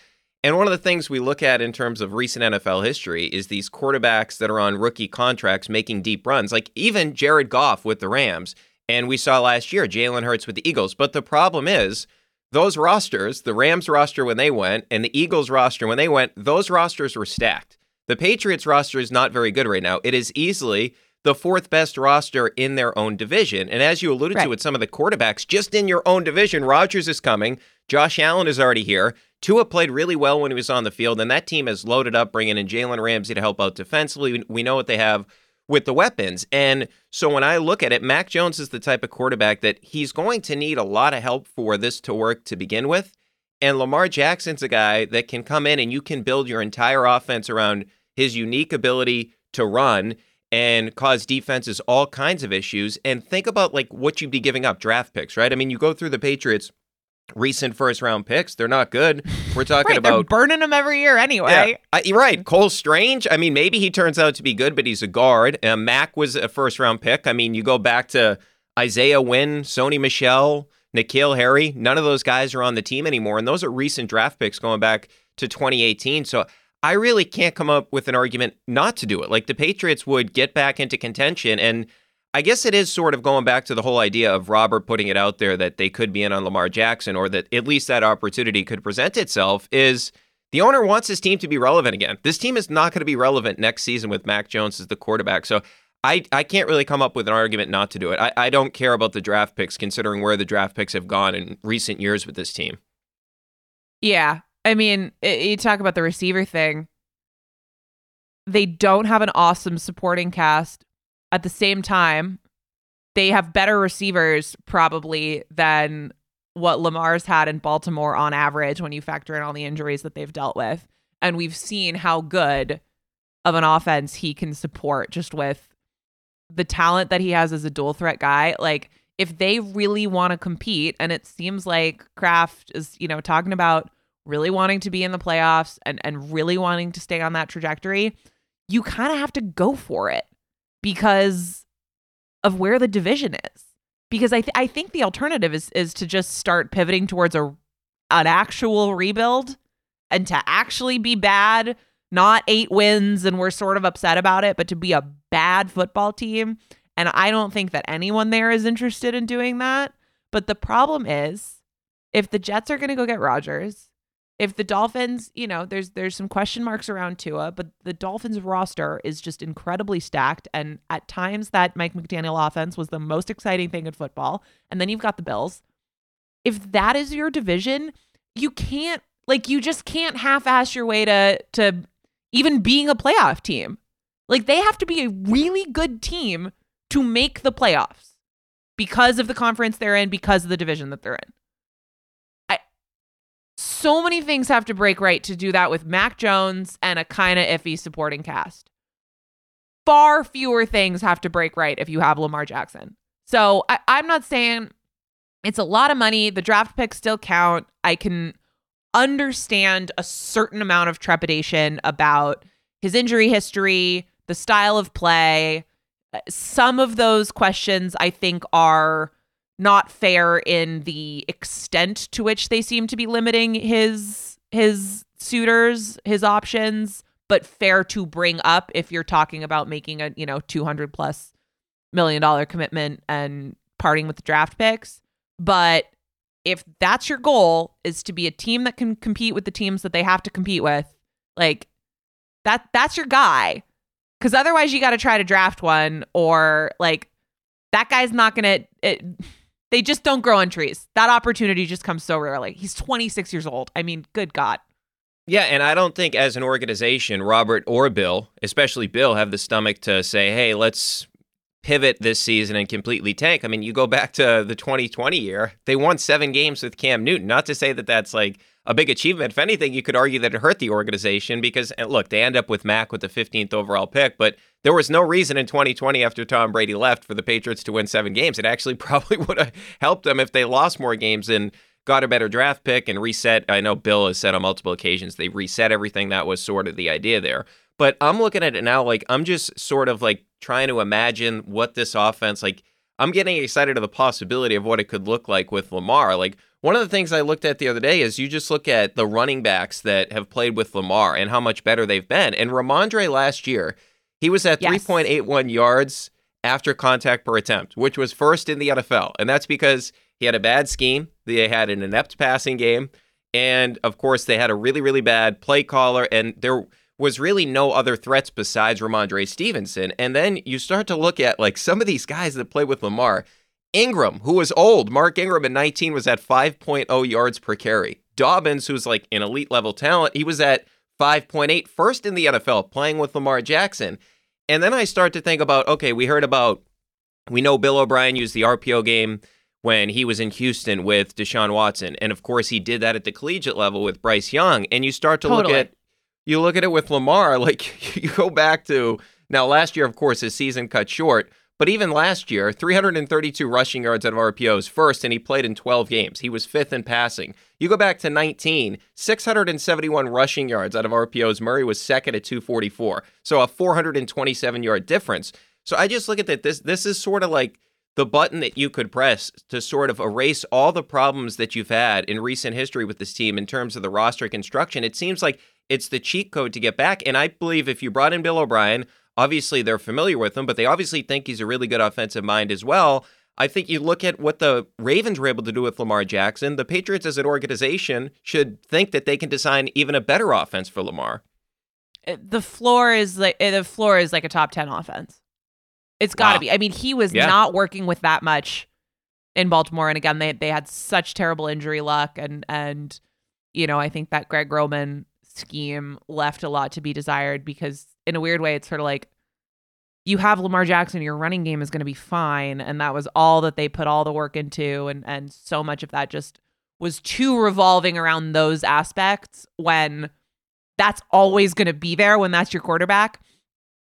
And one of the things we look at in terms of recent NFL history is these quarterbacks that are on rookie contracts making deep runs, like even Jared Goff with the Rams. And we saw last year Jalen Hurts with the Eagles. But the problem is, those rosters, the Rams roster when they went and the Eagles roster when they went, those rosters were stacked. The Patriots roster is not very good right now. It is easily the fourth best roster in their own division. And as you alluded Right. to with some of the quarterbacks, just in your own division, Rodgers is coming. Josh Allen is already here. Tua played really well when he was on the field, and that team has loaded up, bringing in Jalen Ramsey to help out defensively. We know what they have with the weapons. And so when I look at it, Mac Jones is the type of quarterback that he's going to need a lot of help for this to work to begin with. And Lamar Jackson's a guy that can come in and you can build your entire offense around his unique ability to run and cause defenses all kinds of issues. And think about like what you'd be giving up draft picks, right? I mean, you go through the Patriots recent first round picks, they're not good. We're *laughs* talking Right, they're about burning them every year anyway. yeah, I, you're right. Cole Strange. I mean, maybe he turns out to be good, but he's a guard. Uh, Mac was a first round pick. I mean, you go back to Isaiah Wynn, Sony Michel, N'Keal Harry. None of those guys are on the team anymore, and those are recent draft picks going back to 2018. So I really can't come up with an argument not to do it. Like the Patriots would get back into contention and. I guess it is sort of going back to the whole idea of Robert putting it out there that they could be in on Lamar Jackson or that at least that opportunity could present itself is the owner wants his team to be relevant again. This team is not going to be relevant next season with Mac Jones as the quarterback. So I, I can't really come up with an argument not to do it. I, I don't care about the draft picks considering where the draft picks have gone in recent years with this team. Yeah. I mean, i you talk about the receiver thing. They don't have an awesome supporting cast. At the same time, they have better receivers probably than what Lamar's had in Baltimore on average when you factor in all the injuries that they've dealt with. And we've seen how good of an offense he can support just with the talent that he has as a dual threat guy. Like, if they really want to compete, and it seems like Kraft is, you know, talking about really wanting to be in the playoffs and, and really wanting to stay on that trajectory, you kind of have to go for it because of where the division is. Because I, th- I think the alternative is is to just start pivoting towards a an actual rebuild and to actually be bad, not eight wins and we're sort of upset about it, but to be a bad football team. And I don't think that anyone there is interested in doing that. But the problem is if the Jets are going to go get Rodgers if the Dolphins, you know, there's there's some question marks around Tua, but the Dolphins roster is just incredibly stacked. And at times that Mike McDaniel offense was the most exciting thing in football. And then you've got the Bills. If that is your division, you can't like you just can't half-ass your way to to even being a playoff team. Like they have to be a really good team to make the playoffs because of the conference they're in, because of the division that they're in so many things have to break right to do that with Mac Jones and a kind of iffy supporting cast. Far fewer things have to break right if you have Lamar Jackson. So I, I'm not saying it's a lot of money. The draft picks still count. I can understand a certain amount of trepidation about his injury history, the style of play. Uh, some of those questions I think are not fair in the extent to which they seem to be limiting his his suitors, his options, but fair to bring up if you're talking about making a, you know, 200 plus million dollar commitment and parting with the draft picks. But if that's your goal is to be a team that can compete with the teams that they have to compete with, like that that's your guy. Cuz otherwise you got to try to draft one or like that guy's not going to they just don't grow on trees. That opportunity just comes so rarely. He's 26 years old. I mean, good God. Yeah, and I don't think as an organization, Robert or Bill, especially Bill, have the stomach to say, hey, let's pivot this season and completely tank. I mean, you go back to the 2020 year, they won seven games with Cam Newton. Not to say that that's like a big achievement. If anything, you could argue that it hurt the organization because, look, they end up with Mac with the 15th overall pick, but there was no reason in 2020 after Tom Brady left for the Patriots to win seven games. It actually *laughs* probably would have helped them if they lost more games and got a better draft pick and reset. I know Bill has said on multiple occasions they reset everything. That was sort of the idea there. But I'm looking at it now like I'm just sort of like trying to imagine what this offense like. I'm getting excited of the possibility of what it could look like with Lamar. Like one of the things I looked at the other day is you just look at the running backs that have played with Lamar and how much better they've been. And Rhamondre last year he was at yes. 3.81 yards after contact per attempt, which was first in the NFL. And that's because he had a bad scheme. They had an inept passing game. And of course, they had a really, really bad play caller. And there was really no other threats besides Rhamondre Stevenson. And then you start to look at like some of these guys that play with Lamar. Ingram, who was old, Mark Ingram in 19 was at 5.0 yards per carry. Dobbins, who's like an elite level talent, he was at 5.8, first in the NFL, playing with Lamar Jackson. And then I start to think about okay, we heard about, we know Bill O'Brien used the RPO game when he was in Houston with Deshaun Watson. And of course, he did that at the collegiate level with Bryce Young. And you start to totally. look at, you look at it with Lamar, *laughs* like you go back to, now last year, of course, his season cut short. But even last year, 332 rushing yards out of RPOs first, and he played in 12 games. He was fifth in passing. You go back to 19, 671 rushing yards out of RPOs. Murray was second at 244. So a 427 yard difference. So I just look at that. This this is sort of like the button that you could press to sort of erase all the problems that you've had in recent history with this team in terms of the roster construction. It seems like it's the cheat code to get back. And I believe if you brought in Bill O'Brien, Obviously, they're familiar with him, but they obviously think he's a really good offensive mind as well. I think you look at what the Ravens were able to do with Lamar Jackson. The Patriots, as an organization, should think that they can design even a better offense for Lamar. Uh, the floor is like uh, the floor is like a top ten offense. It's got to wow. be. I mean, he was yeah. not working with that much in Baltimore, and again, they they had such terrible injury luck, and and you know, I think that Greg Roman scheme left a lot to be desired because in a weird way it's sort of like you have Lamar Jackson, your running game is going to be fine. And that was all that they put all the work into. And, and so much of that just was too revolving around those aspects when that's always going to be there when that's your quarterback.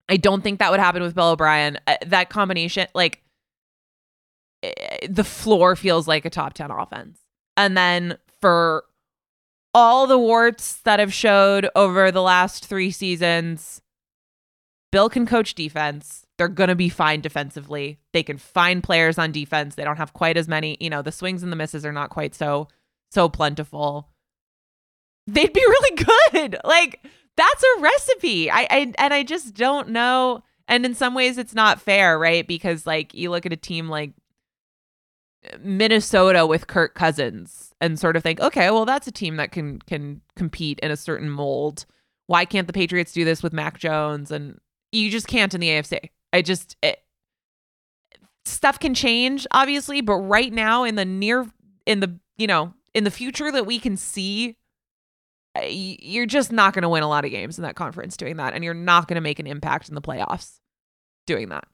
I don't think that would happen with Bill O'Brien. Uh, that combination, like, eh, the floor feels like a top 10 offense. And then for all the warts that have showed over the last three seasons, Bill can coach defense. They're going to be fine defensively. They can find players on defense. They don't have quite as many, you know, the swings and the misses are not quite so so plentiful. They'd be *laughs* really good. Like that's a recipe. I, I and I just don't know. And in some ways it's not fair, right? Because like you look at a team like Minnesota with Kirk Cousins and sort of think, okay, well that's a team that can can compete in a certain mold. Why can't the Patriots do this with Mac Jones and you just can't in the AFC. I just it, stuff can change obviously, but right now in the near in the you know in the future that we can see, eh, you're just not going to win a lot of games in that conference doing that, and you're not going to make an impact in the playoffs doing that.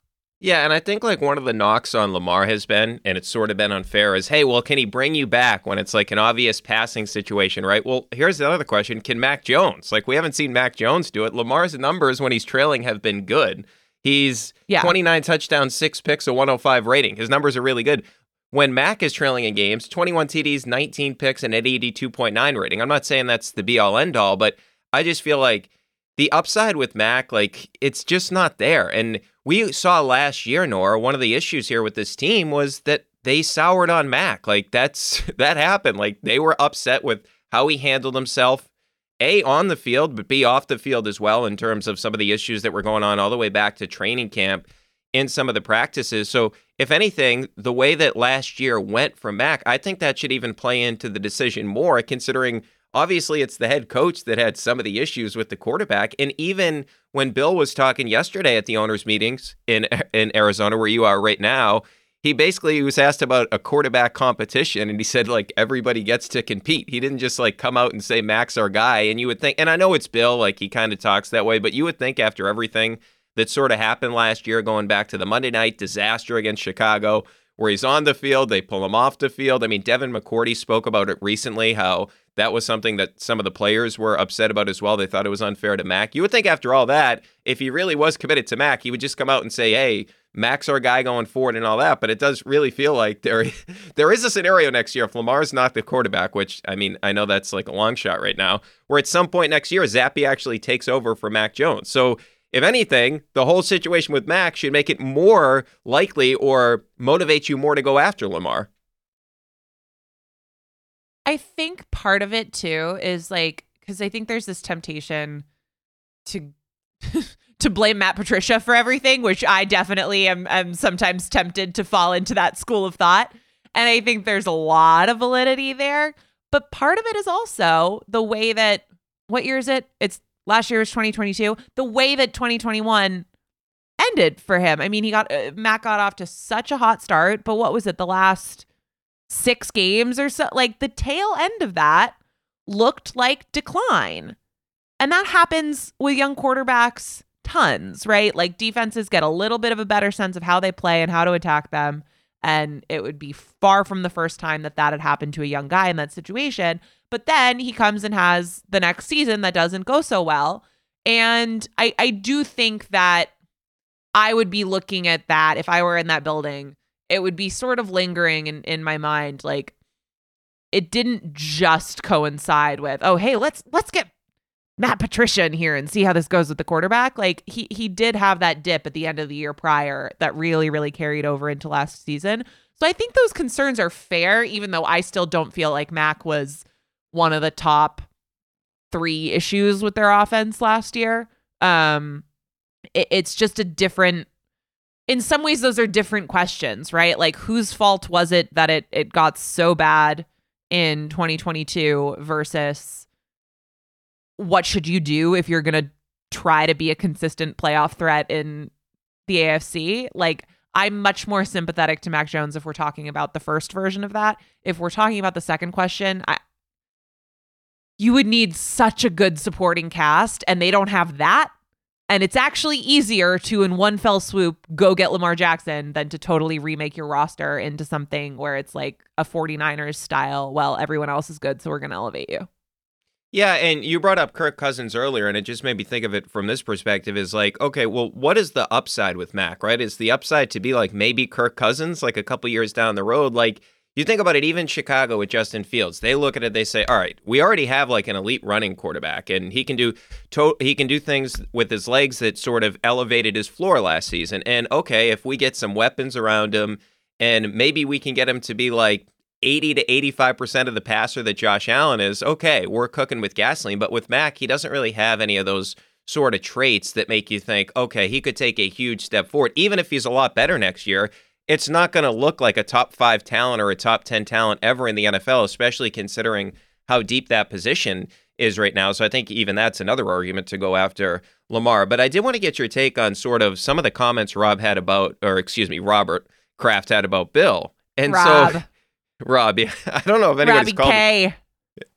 Yeah, and I think like one of the knocks on Lamar has been, and it's sort of been unfair, is hey, well, can he bring you back when it's like an obvious passing situation, right? Well, here's the other question: Can Mac Jones? Like we haven't seen Mac Jones do it. Lamar's numbers when he's trailing have been good. He's yeah. 29 touchdowns, six picks, a 105 rating. His numbers are really good. When Mac is trailing in games, 21 TDs, 19 picks, and an 82.9 rating. I'm not saying that's the be all end all, but I just feel like the upside with Mac, like it's just not there. And we saw last year, Nora, one of the issues here with this team was that they soured on Mac. Like that's *laughs* that happened. Like they were upset with how he handled himself, A, on the field, but B, off the field as well, in terms of some of the issues that were going on all the way back to training camp in some of the practices. So, if anything, the way that last year went for Mac, I think that should even play into the decision more, considering obviously it's the head coach that had some of the issues with the quarterback. And even when Bill was talking yesterday at the owners' meetings in in Arizona, where you are right now, he basically was asked about a quarterback competition and he said like everybody gets to compete. He didn't just like come out and say Mac's our guy. And you would think, and I know it's Bill, like he kind of talks that way, but you would think after everything that sort of happened last year, going back to the Monday night disaster against Chicago, where he's on the field, they pull him off the field. I mean, Devin McCourty spoke about it recently, how that was something that some of the players were upset about as well. They thought it was unfair to Mac. You would think after all that, if he really was committed to Mac, he would just come out and say, "Hey, Mac's our guy going forward" and all that. But it does really feel like *laughs* there there is a scenario next year if Lamar's not the quarterback, which I mean, I know that's like a long shot right now, where at some point next year Zappe actually takes over for Mac Jones. So if anything, the whole situation with Max should make it more likely or motivate you more to go after Lamar. I think part of it too is like because I think there's this temptation to *laughs* to blame Matt Patricia for everything, which I definitely am, am sometimes tempted to fall into that school of thought. And I think there's a lot of validity there. But part of it is also the way that what year is it? It's last year was 2022. The way that 2021 ended for him. I mean, he got uh, Mac got off to such a hot start, but what was it? The last six games or so. Like the tail end of that looked like decline. And that happens with young quarterbacks tons, right? Like defenses get a little bit of a better sense of how they play and how to attack them. And it would be far from the first time that that had happened to a young guy in that situation. But then he comes and has the next season that doesn't go so well. And I, I do think that I would be looking at that if I were in that building it would be sort of lingering in, in my mind like it didn't just coincide with oh hey let's let's get Matt Patricia in here and see how this goes with the quarterback like he he did have that dip at the end of the year prior that really really carried over into last season so I think those concerns are fair even though I still don't feel like Mac was one of the top 3 issues with their offense last year um it, it's just a different in some ways those are different questions, right? Like whose fault was it that it it got so bad in 2022 versus what should you do if you're to try to be a consistent playoff threat in the AFC? Like I'm much more sympathetic to Mac Jones if we're talking about the first version of that. If we're talking about the second question, I you would need such a good supporting cast and they don't have that And it's actually easier to, in one fell swoop, go get Lamar Jackson than to totally remake your roster into something where it's like a 49ers style. Well, everyone else is good, so we're going to elevate you. Yeah, and you brought up Kirk Cousins earlier, and it just made me think of it from this perspective is like, okay, well, what is the upside with Mac, right? Is the upside to be like maybe Kirk Cousins, like a couple years down the road? Like, you think about it, even Chicago with Justin Fields, they look at it, they say, all right, we already have like an elite running quarterback, and he can do to- he can do things with his legs that sort of elevated his floor last season. And okay, if we get some weapons around him, and maybe we can get him to be like 80 to 85% of the passer that Josh Allen is, okay, we're cooking with gasoline. But with Mac, he doesn't really have any of those sort of traits that make you think, okay, he could take a huge step forward. Even if he's a lot better next year, it's not going to look like a top five talent or a top 10 talent ever in the NFL, especially considering how deep that position is right now. So I think even that's another argument to go after Lamar. But I did want to get your take on sort of some of the comments Rob had about, or excuse me, Robert Kraft had about Bill. And Rob. so, Rob, *laughs* yeah, *laughs* I don't know if anybody's Robbie called K.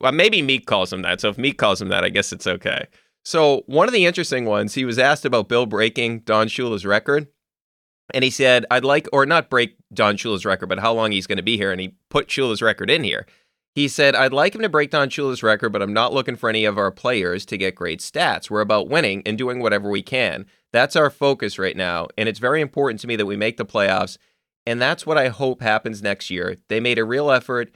well, maybe Meek calls him that. So if Meek calls him that, I guess it's okay. So one of the interesting ones, he was asked about Bill breaking Don Shula's record. And he said, I'd like, or not break Don Shula's record, but how long he's going to be here. And he put Shula's record in here. He said, I'd like him to break Don Shula's record, but I'm not looking for any of our players to get great stats. We're about winning and doing whatever we can. That's our focus right now. And it's very important to me that we make the playoffs. And that's what I hope happens next year. They made a real effort,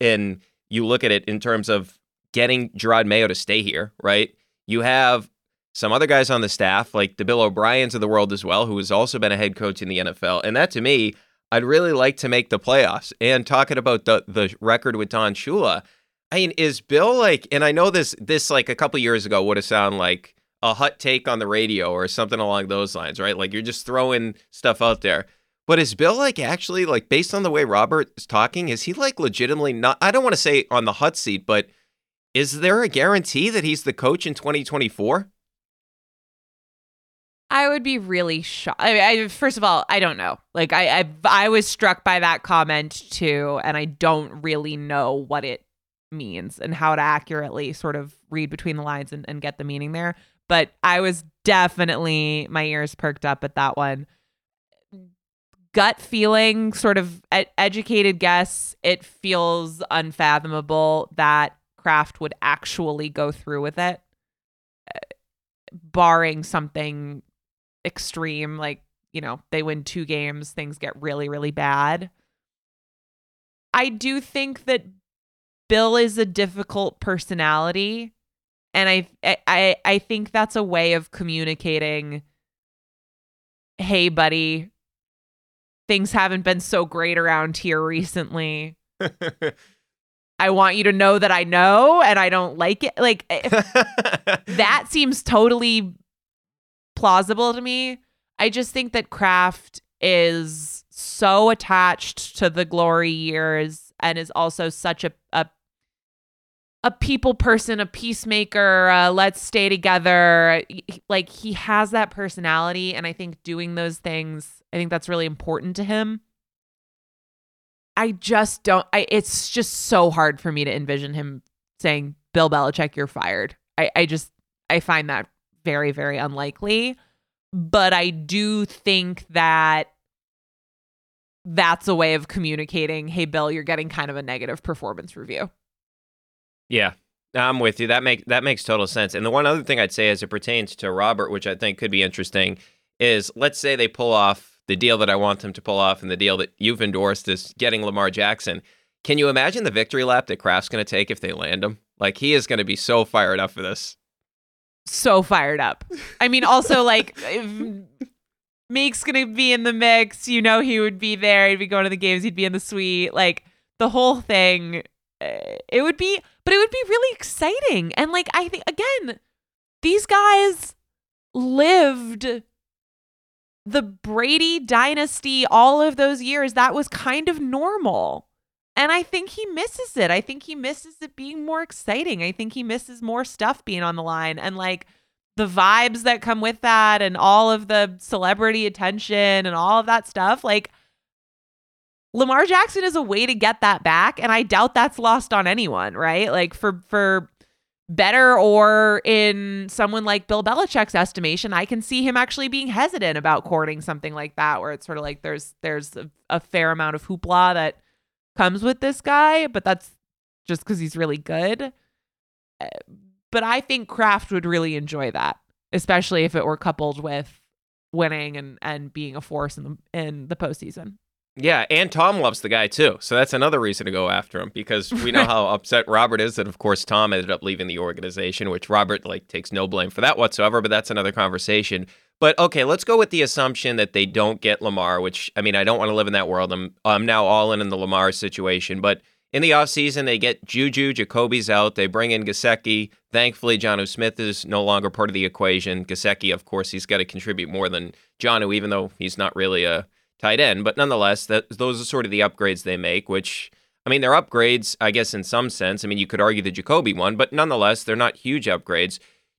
and you look at it in terms of getting Jerod Mayo to stay here, right? You have some other guys on the staff, like the Bill O'Briens of the world as well, who has also been a head coach in the NFL. And that to me, I'd really like to make the playoffs. And talking about the the record with Don Shula, I mean, is Bill like? And I know this this like a couple years ago would have sounded like a hot take on the radio or something along those lines, right? Like you're just throwing stuff out there. But is Bill like actually like based on the way Robert is talking, is he like legitimately not? I don't want to say on the hot seat, but is there a guarantee that he's the coach in 2024? I would be really shocked. I, I, first of all, I don't know. Like I, I, I was struck by that comment too, and I don't really know what it means and how to accurately sort of read between the lines and, and get the meaning there. But I was definitely my ears perked up at that one. Gut feeling, sort of ed- educated guess. It feels unfathomable that Kraft would actually go through with it, uh, barring something extreme like you know they win two games things get really really bad. I do think that bill is a difficult personality and i i i think that's a way of communicating hey buddy things haven't been so great around here recently. *laughs* I want you to know that i know and i don't like it. Like eh, *laughs* that seems totally plausible to me. I just think that Kraft is so attached to the glory years and is also such a a, a people person, a peacemaker, uh, let's stay together. Like he has that personality and I think doing those things, I think that's really important to him. I just don't I it's just so hard for me to envision him saying, Bill Belichick, you're fired. I, I just I find that very, very unlikely. But I do think that that's a way of communicating, hey, Bill, you're getting kind of a negative performance review. Yeah, I'm with you. That make that makes total sense. And the one other thing I'd say as it pertains to Robert, which I think could be interesting, is let's say they pull off the deal that I want them to pull off and the deal that you've endorsed is getting Lamar Jackson. Can you imagine the victory lap that Kraft's going to take if they land him? Like he is going to be so fired up for this so fired up. I mean, also like Meek's gonna be in the mix. You know, he would be there. He'd be going to the games. He'd be in the suite. Like the whole thing. Uh, it would be, but it would be really exciting. And like I think again, these guys lived the Brady dynasty all of those years. That was kind of normal. And I think he misses it. I think he misses it being more exciting. I think he misses more stuff being on the line and like the vibes that come with that and all of the celebrity attention and all of that stuff. Like Lamar Jackson is a way to get that back and I doubt that's lost on anyone, right? Like for for better or in someone like Bill Belichick's estimation, I can see him actually being hesitant about courting something like that where it's sort of like there's there's a, a fair amount of hoopla that comes with this guy, but that's just cuz he's really good. Uh, but I think Kraft would really enjoy that, especially if it were coupled with winning and and being a force in the in the postseason. Yeah, and Tom loves the guy too. So that's another reason to go after him because *laughs* we know how upset Robert is that of course Tom ended up leaving the organization, which Robert like takes no blame for that whatsoever, but that's another conversation. But okay, let's go with the assumption that they don't get Lamar, which I mean, I don't want to live in that world. I'm I'm now all in in the Lamar situation, but in the offseason, they get Juju, Jacoby's out. They bring in Gesicki. Thankfully, Jonnu Smith is no longer part of the equation. Gesicki, of course, he's got to contribute more than Jonnu, even though he's not really a tight end. But nonetheless, that those are sort of the upgrades they make, which I mean, they're upgrades, I guess, in some sense. I mean, you could argue the Jacoby one, but nonetheless, they're not huge upgrades.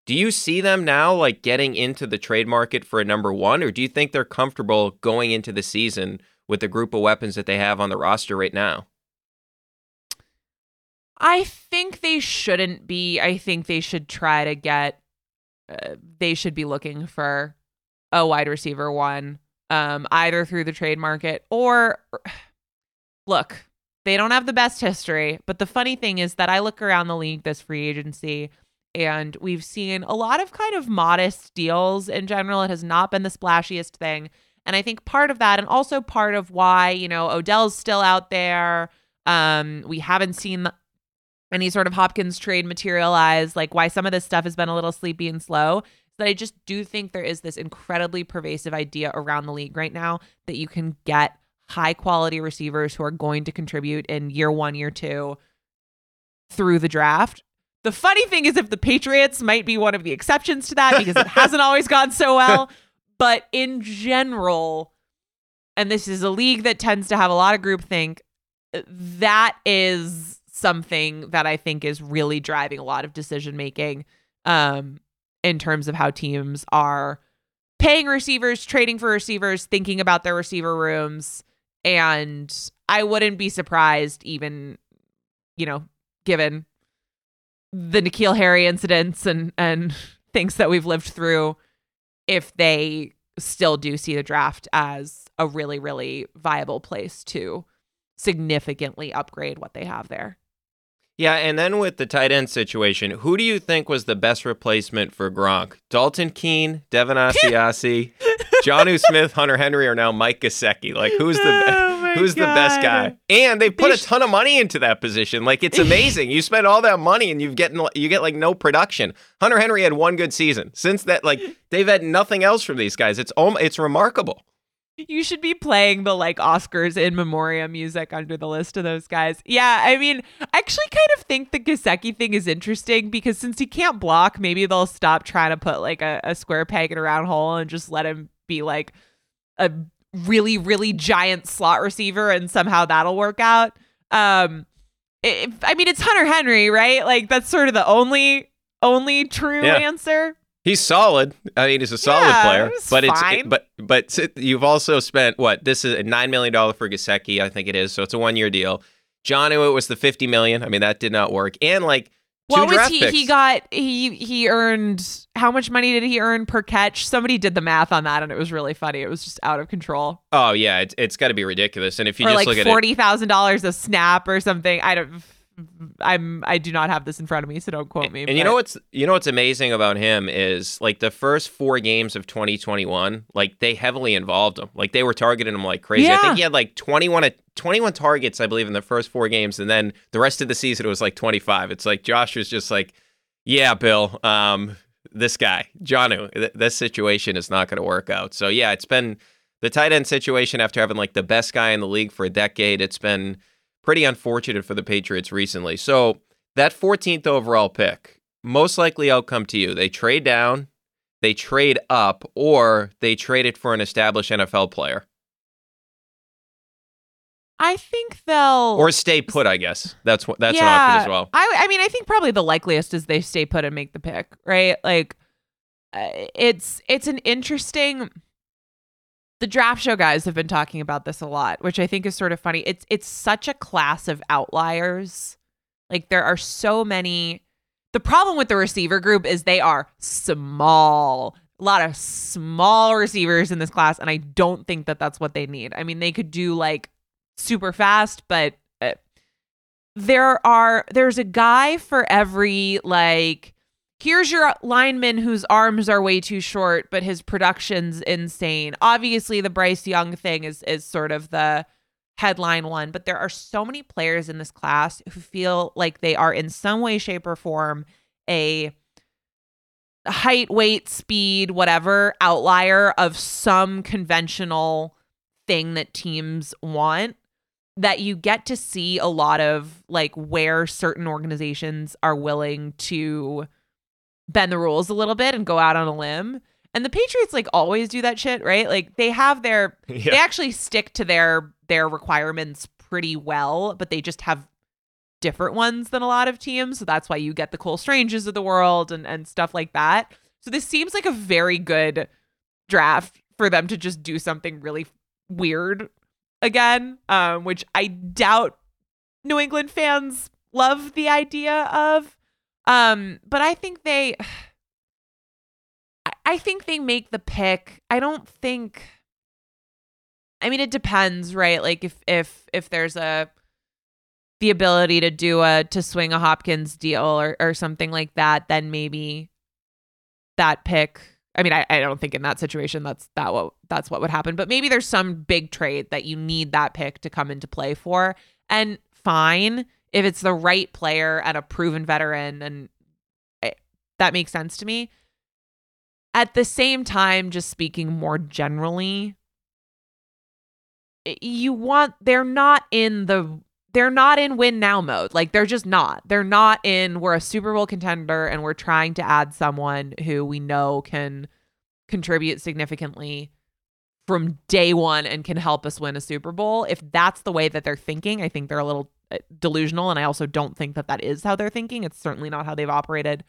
Do you see them now like getting into the trade market for a number one, or do you think they're comfortable going into the season with the group of weapons that they have on the roster right now? I think they shouldn't be. I think they should try to get. Uh, they should be looking for a wide receiver one um, either through the trade market or *sighs* look, they don't have the best history. But the funny thing is that I look around the league this free agency and we've seen a lot of kind of modest deals in general. It has not been the splashiest thing. And I think part of that, and also part of why, you know, Odell's still out there. Um, we haven't seen any sort of Hopkins trade materialize, like why some of this stuff has been a little sleepy and slow that I just do think there is this incredibly pervasive idea around the league right now that you can get high quality receivers who are going to contribute in year one, year two through the draft. The funny thing is, if the Patriots might be one of the exceptions to that because it *laughs* hasn't always gone so well. But in general, and this is a league that tends to have a lot of groupthink, that is something that I think is really driving a lot of decision making. Um, in terms of how teams are paying receivers, trading for receivers, thinking about their receiver rooms. And I wouldn't be surprised, even, you know, given the N'Keal Harry incidents and, and *laughs* things that we've lived through, if they still do see the draft as a really, really viable place to significantly upgrade what they have there. Yeah, and then with the tight end situation, who do you think was the best replacement for Gronk? Dalton Keene, Devin *laughs* Asiasi, Jonnu Smith, Hunter Henry, or now Mike Gesicki? Like, who's the who's God. the best guy? And they put they a ton of money into that position. Like, it's *laughs* amazing. you spend all that money and you get you get like no production. Hunter Henry had one good season. Since that, like, *laughs* they've had nothing else from these guys. It's it's remarkable. You should be playing the like Oscars in memoriam music under the list of those guys. Yeah, I mean, I actually kind of think the Gesicki thing is interesting because since he can't block, maybe they'll stop trying to put like a, a square peg in a round hole and just let him be like a really, really giant slot receiver and somehow that'll work out. Um it, I mean, it's Hunter Henry, right? Like that's sort of the only only true yeah. answer. He's solid. I mean, he's a solid yeah, player, but it's it, but but you've also spent what? This is a nine million dollar for Gesicki, I think it is. So it's a one year deal. Jonnu was the fifty million. I mean, that did not work. And like, what was he? Picks. He got he he earned how much money did he earn per catch? Somebody did the math on that, and it was really funny. It was just out of control. Oh yeah, it's it's got to be ridiculous. And if you or just like look at forty thousand dollars a snap or something, I don't I'm I do not have this in front of me, so don't quote me. And but. you know what's you know what's amazing about him is like the first four games of 2021, like they heavily involved him. Like they were targeting him like crazy. Yeah. I think he had like 21 21 targets, I believe, in the first four games, and then the rest of the season it was like 25. It's like Josh was just like, yeah, Bill, um, this guy, Jonnu, th- this situation is not going to work out. So yeah, it's been the tight end situation after having like the best guy in the league for a decade. It's been pretty unfortunate for the Patriots recently. So that 14th overall pick, most likely outcome to you. They trade down, they trade up, or they trade it for an established NFL player. I think they'll or stay put. I guess that's what that's yeah, an option as well. I I mean I think probably the likeliest is they stay put and make the pick, right? Like uh, it's it's an interesting the draft show guys have been talking about this a lot, which I think is sort of funny. It's it's such a class of outliers. Like there are so many The problem with the receiver group is they are small. A lot of small receivers in this class, and I don't think that that's what they need. I mean, they could do like super fast, but uh, there are there's a guy for every like here's your lineman whose arms are way too short, but his production's insane. Obviously, the Bryce Young thing is is sort of the headline one, but there are so many players in this class who feel like they are in some way, shape, or form a height, weight, speed, whatever outlier of some conventional thing that teams want that you get to see a lot of like where certain organizations are willing to bend the rules a little bit and go out on a limb. And the Patriots like always do that shit, right? Like they have their *laughs* Yeah. they actually stick to their their requirements pretty well, but they just have different ones than a lot of teams. So that's why you get the Cole Stranges of the world and and stuff like that. So this seems like a very good draft for them to just do something really weird again, um, which I doubt New England fans love the idea of. Um, but I think they *sighs* I- think they make the pick. I don't think I mean it depends, right? Like if if if there's a the ability to do a to swing a Hopkins deal or or something like that, then maybe that pick I mean, I, I don't think in that situation that's that what that's what would happen. But maybe there's some big trade that you need that pick to come into play for. And fine if it's the right player and a proven veteran, and eh, that makes sense to me. At the same time, just speaking more generally, you want they're not in the they're not in win now mode. Like they're just not. They're not in we're a Super Bowl contender and we're trying to add someone who we know can contribute significantly from day one and can help us win a Super Bowl. If that's the way that they're thinking, I think they're a little Uh, delusional and I also don't think that that is how they're thinking. It's certainly not how they've operated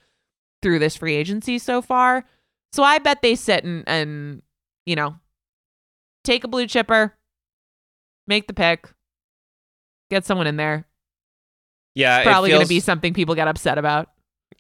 through this free agency so far. So I bet they sit and and you know, take a blue chipper, make the pick, get someone in there. Yeah, it Probably going to be something people get upset about.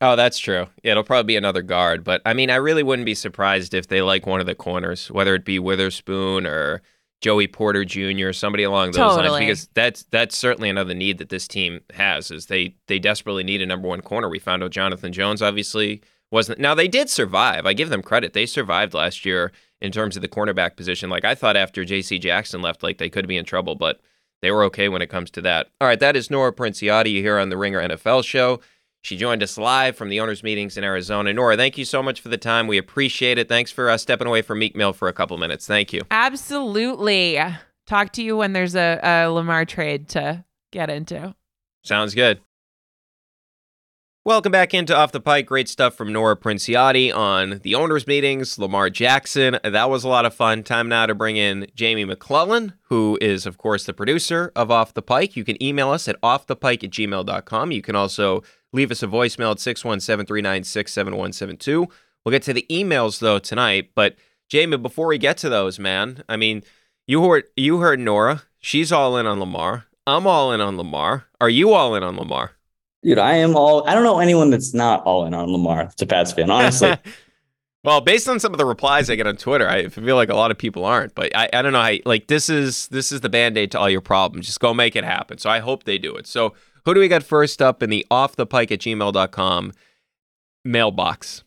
Oh, that's true. It'll probably be another guard, but I mean, I really wouldn't be surprised if they like one of the corners, whether it be Witherspoon or Joey Porter Jr. somebody along those lines, because that's that's certainly another need that this team has. Is they they desperately need a number one corner. We found out Jonathan Jones obviously wasn't. Now they did survive. I give them credit. They survived last year in terms of the cornerback position. Like I thought after J.C. Jackson left, like they could be in trouble, but they were okay when it comes to that. All right, that is Nora Princiotti here on the Ringer NFL show. She joined us live from the owners' meetings in Arizona. Nora, thank you so much for the time. We appreciate it. Thanks for uh, stepping away from Meek Mill for a couple minutes. Thank you. Absolutely. Talk to you when there's a, a Lamar trade to get into. Sounds good. Welcome back into Off the Pike. Great stuff from Nora Princiotti on the owners' meetings, Lamar Jackson. That was a lot of fun. Time now to bring in Jamie McClellan, who is, of course, the producer of Off the Pike. You can email us at offthepike at gmail.com. You can also leave us a voicemail at 617 396 7172. We'll get to the emails, though, tonight. But, Jamie, before we get to those, man, I mean, you heard, you heard Nora. She's all in on Lamar. I'm all in on Lamar. Are you all in on Lamar? Dude, I am all. I don't know anyone that's not all in on Lamar. It's a Pats fan, honestly. *laughs* well, based on some of the replies I get on Twitter, I feel like a lot of people aren't. But I, I don't know I Like this is this is the band aid to all your problems. Just go make it happen. So I hope they do it. So who do we got first up in the off the pike at gmail.com mailbox?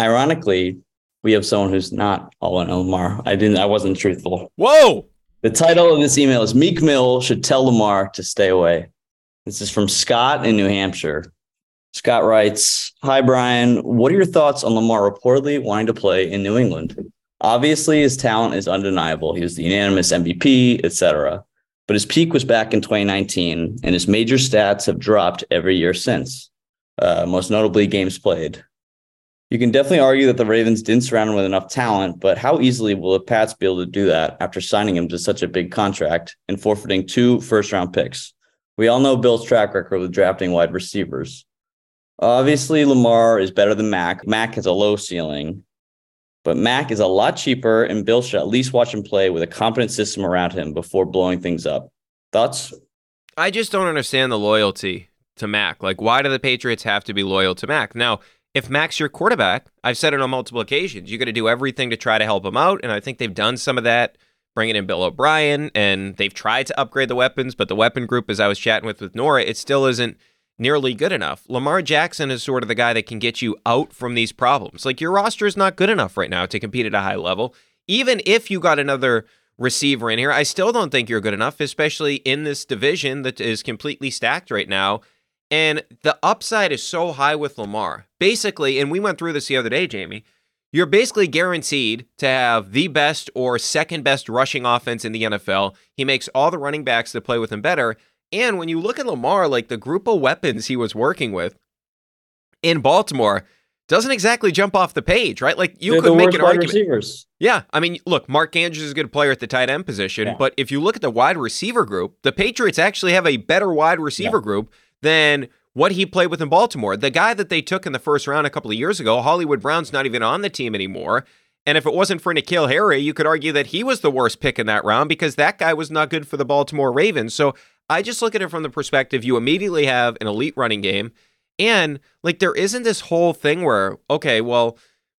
Ironically, we have someone who's not all in Lamar. I didn't. I wasn't truthful. Whoa! The title of this email is Meek Mill should tell Lamar to stay away. This is from Scott in New Hampshire. Scott writes, Hi, Brian. What are your thoughts on Lamar reportedly wanting to play in New England? Obviously, his talent is undeniable. He was the unanimous MVP, etc. But his peak was back in 2019, and his major stats have dropped every year since, uh, most notably games played. You can definitely argue that the Ravens didn't surround him with enough talent, but how easily will the Pats be able to do that after signing him to such a big contract and forfeiting two first round picks? We all know Bill's track record with drafting wide receivers. Obviously, Lamar is better than Mac. Mac has a low ceiling, but Mac is a lot cheaper, and Bill should at least watch him play with a competent system around him before blowing things up. Thoughts? I just don't understand the loyalty to Mac? Like, why do the Patriots have to be loyal to Mac? Now, if Mac's your quarterback, I've said it on multiple occasions, you got to do everything to try to help him out. And I think they've done some of that, bringing in Bill O'Brien, and they've tried to upgrade the weapons. But the weapon group, as I was chatting with with Nora, it still isn't nearly good enough. Lamar Jackson is sort of the guy that can get you out from these problems. Like your roster is not good enough right now to compete at a high level. Even if you got another receiver in here, I still don't think you're good enough, especially in this division that is completely stacked right now. And the upside is so high with Lamar. Basically, and we went through this the other day, Jamie, you're basically guaranteed to have the best or second best rushing offense in the NFL. He makes all the running backs that play with him better. And when you look at Lamar, like the group of weapons he was working with in Baltimore doesn't exactly jump off the page, right? Like you They're could make an argument. receivers. Yeah, I mean, look, Mark Andrews is a good player at the tight end position, Yeah. but if you look at the wide receiver group, the Patriots actually have a better wide receiver Yeah. group than what he played with in Baltimore. The guy that they took in the first round a couple of years ago, Hollywood Brown's not even on the team anymore. And if it wasn't for N'Keal Harry, you could argue that he was the worst pick in that round because that guy was not good for the Baltimore Ravens. So I just look at it from the perspective you immediately have an elite running game. And like there isn't this whole thing where, okay, well,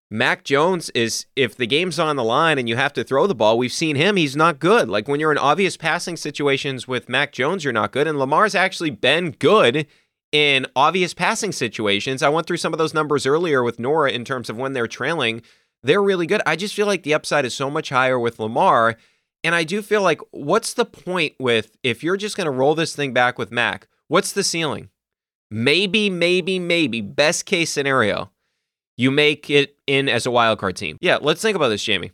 Mac Jones is if the game's on the line and you have to throw the ball, we've seen him, he's not good. Like when you're in obvious passing situations with Mac Jones, you're not good. And Lamar's actually been good in obvious passing situations. I went through some of those numbers earlier with Nora in terms of when they're trailing. They're really good. I just feel like the upside is so much higher with Lamar. And I do feel like what's the point with if you're just going to roll this thing back with Mac? What's the ceiling? Maybe, maybe, maybe, best case scenario, you make it in as a wild card team. Yeah, let's think about this, Jamie.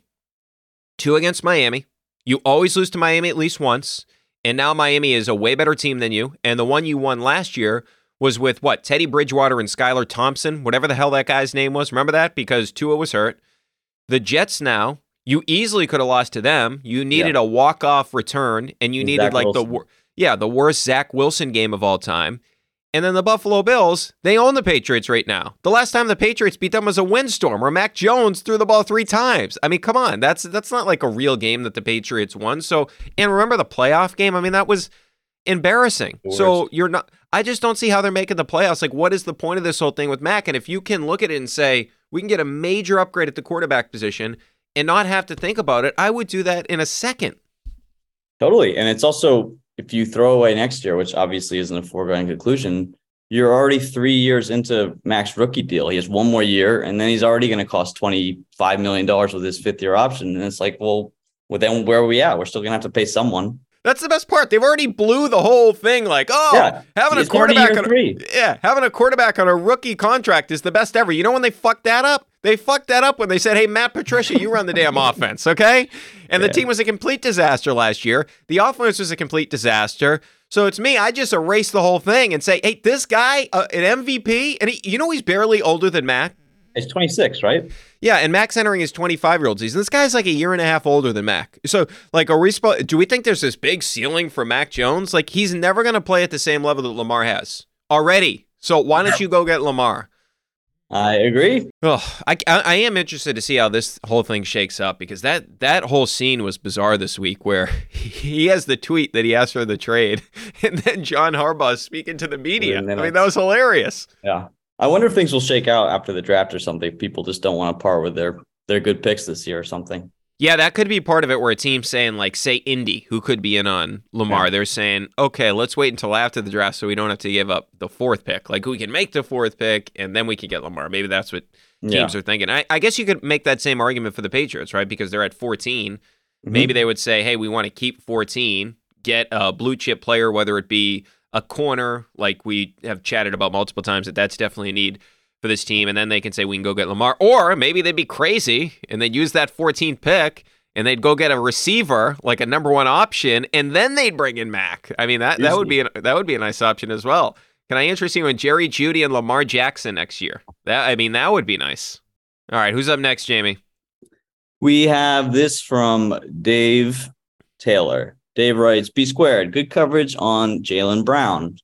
Two against Miami. You always lose to Miami at least once. And now Miami is a way better team than you. And the one you won last year was with what? Teddy Bridgewater and Skylar Thompson, whatever the hell that guy's name was. Remember that? Because Tua was hurt. The Jets now, you easily could have lost to them. You needed a walk-off return, and you And needed Zach like the Wilson. wor- yeah, the worst Zach Wilson game of all time. And then the Buffalo Bills, they own the Patriots right now. The last time the Patriots beat them was a windstorm where Mac Jones threw the ball three times. I mean, come on, that's that's not like a real game that the Patriots won. So, and remember the playoff game? I mean, that was embarrassing. So you're not. I just don't see how they're making the playoffs. Like, what is the point of this whole thing with Mac? And if you can look at it and say we can get a major upgrade at the quarterback position and not have to think about it, I would do that in a second. Totally. And it's also, if you throw away next year, which obviously isn't a foregone conclusion, you're already three years into Mac's rookie deal. He has one more year, and then he's already going to cost $25 million with his fifth year option. And it's like, well, well, then where are we at? We're still going to have to pay someone. That's the best part. They've already blew the whole thing. Like, oh, Yeah. having a quarterback on a, three. yeah, having a quarterback on a rookie contract is the best ever. You know when they fucked that up? They fucked that up when they said, "Hey, Matt Patricia, you run the damn *laughs* offense, okay?" And the team was a complete disaster last year. The offense was a complete disaster. So it's me. I just erase the whole thing and say, "Hey, this guy, uh, an MVP, and he, you know he's barely older than Mac." He's 26, right? Yeah, and Mac's entering his 25 year old season. This guy's like a year and a half older than Mac. So, like, are we spo- do we think there's this big ceiling for Mac Jones? Like, he's never going to play at the same level that Lamar has already. So, why don't you go get Lamar? I agree. Oh, I, I, am interested to see how this whole thing shakes up because that, that whole scene was bizarre this week where *laughs* he has the tweet that he asked for the trade, *laughs* and then John Harbaugh is speaking to the media. I mean, that was hilarious. Yeah. I wonder if things will shake out after the draft or something. People just don't want to part with their their good picks this year or something. Yeah, that could be part of it where a team's saying, like, say Indy, who could be in on Lamar, Yeah. they're saying, okay, let's wait until after the draft so we don't have to give up the fourth pick. Like, we can make the fourth pick and then we can get Lamar. Maybe that's what Yeah. teams are thinking. I, I guess you could make that same argument for the Patriots, right? Because they're at 14. Mhm. Maybe they would say, hey, we want to keep 14, get a blue chip player, whether it be a corner, like we have chatted about multiple times, that that's definitely a need for this team. And then they can say, we can go get Lamar. Or maybe they'd be crazy and they'd use that 14th pick and they'd go get a receiver, like a number one option, and then they'd bring in Mac. I mean, that, that would be an, that would be a nice option as well. Can I interest you in Jerry Jeudy and Lamar Jackson next year? That I mean, that would be nice. All right, who's up next, Jamie? We have this from Dave Taylor. Dave writes, B squared, good coverage on Jaylen Brown.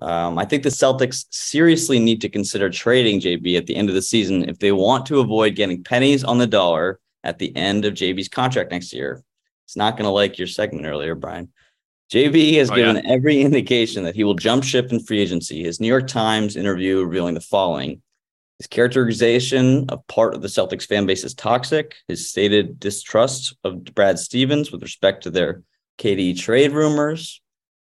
Um, I think the Celtics seriously need to consider trading JB at the end of the season if they want to avoid getting pennies on the dollar at the end of JB's contract next year. It's not going to like your segment earlier, Brian. JB has Oh, given every indication that he will jump ship in free agency. His New York Times interview revealing the following. His characterization of part of the Celtics fan base is toxic. His stated distrust of Brad Stevens with respect to their KD trade rumors.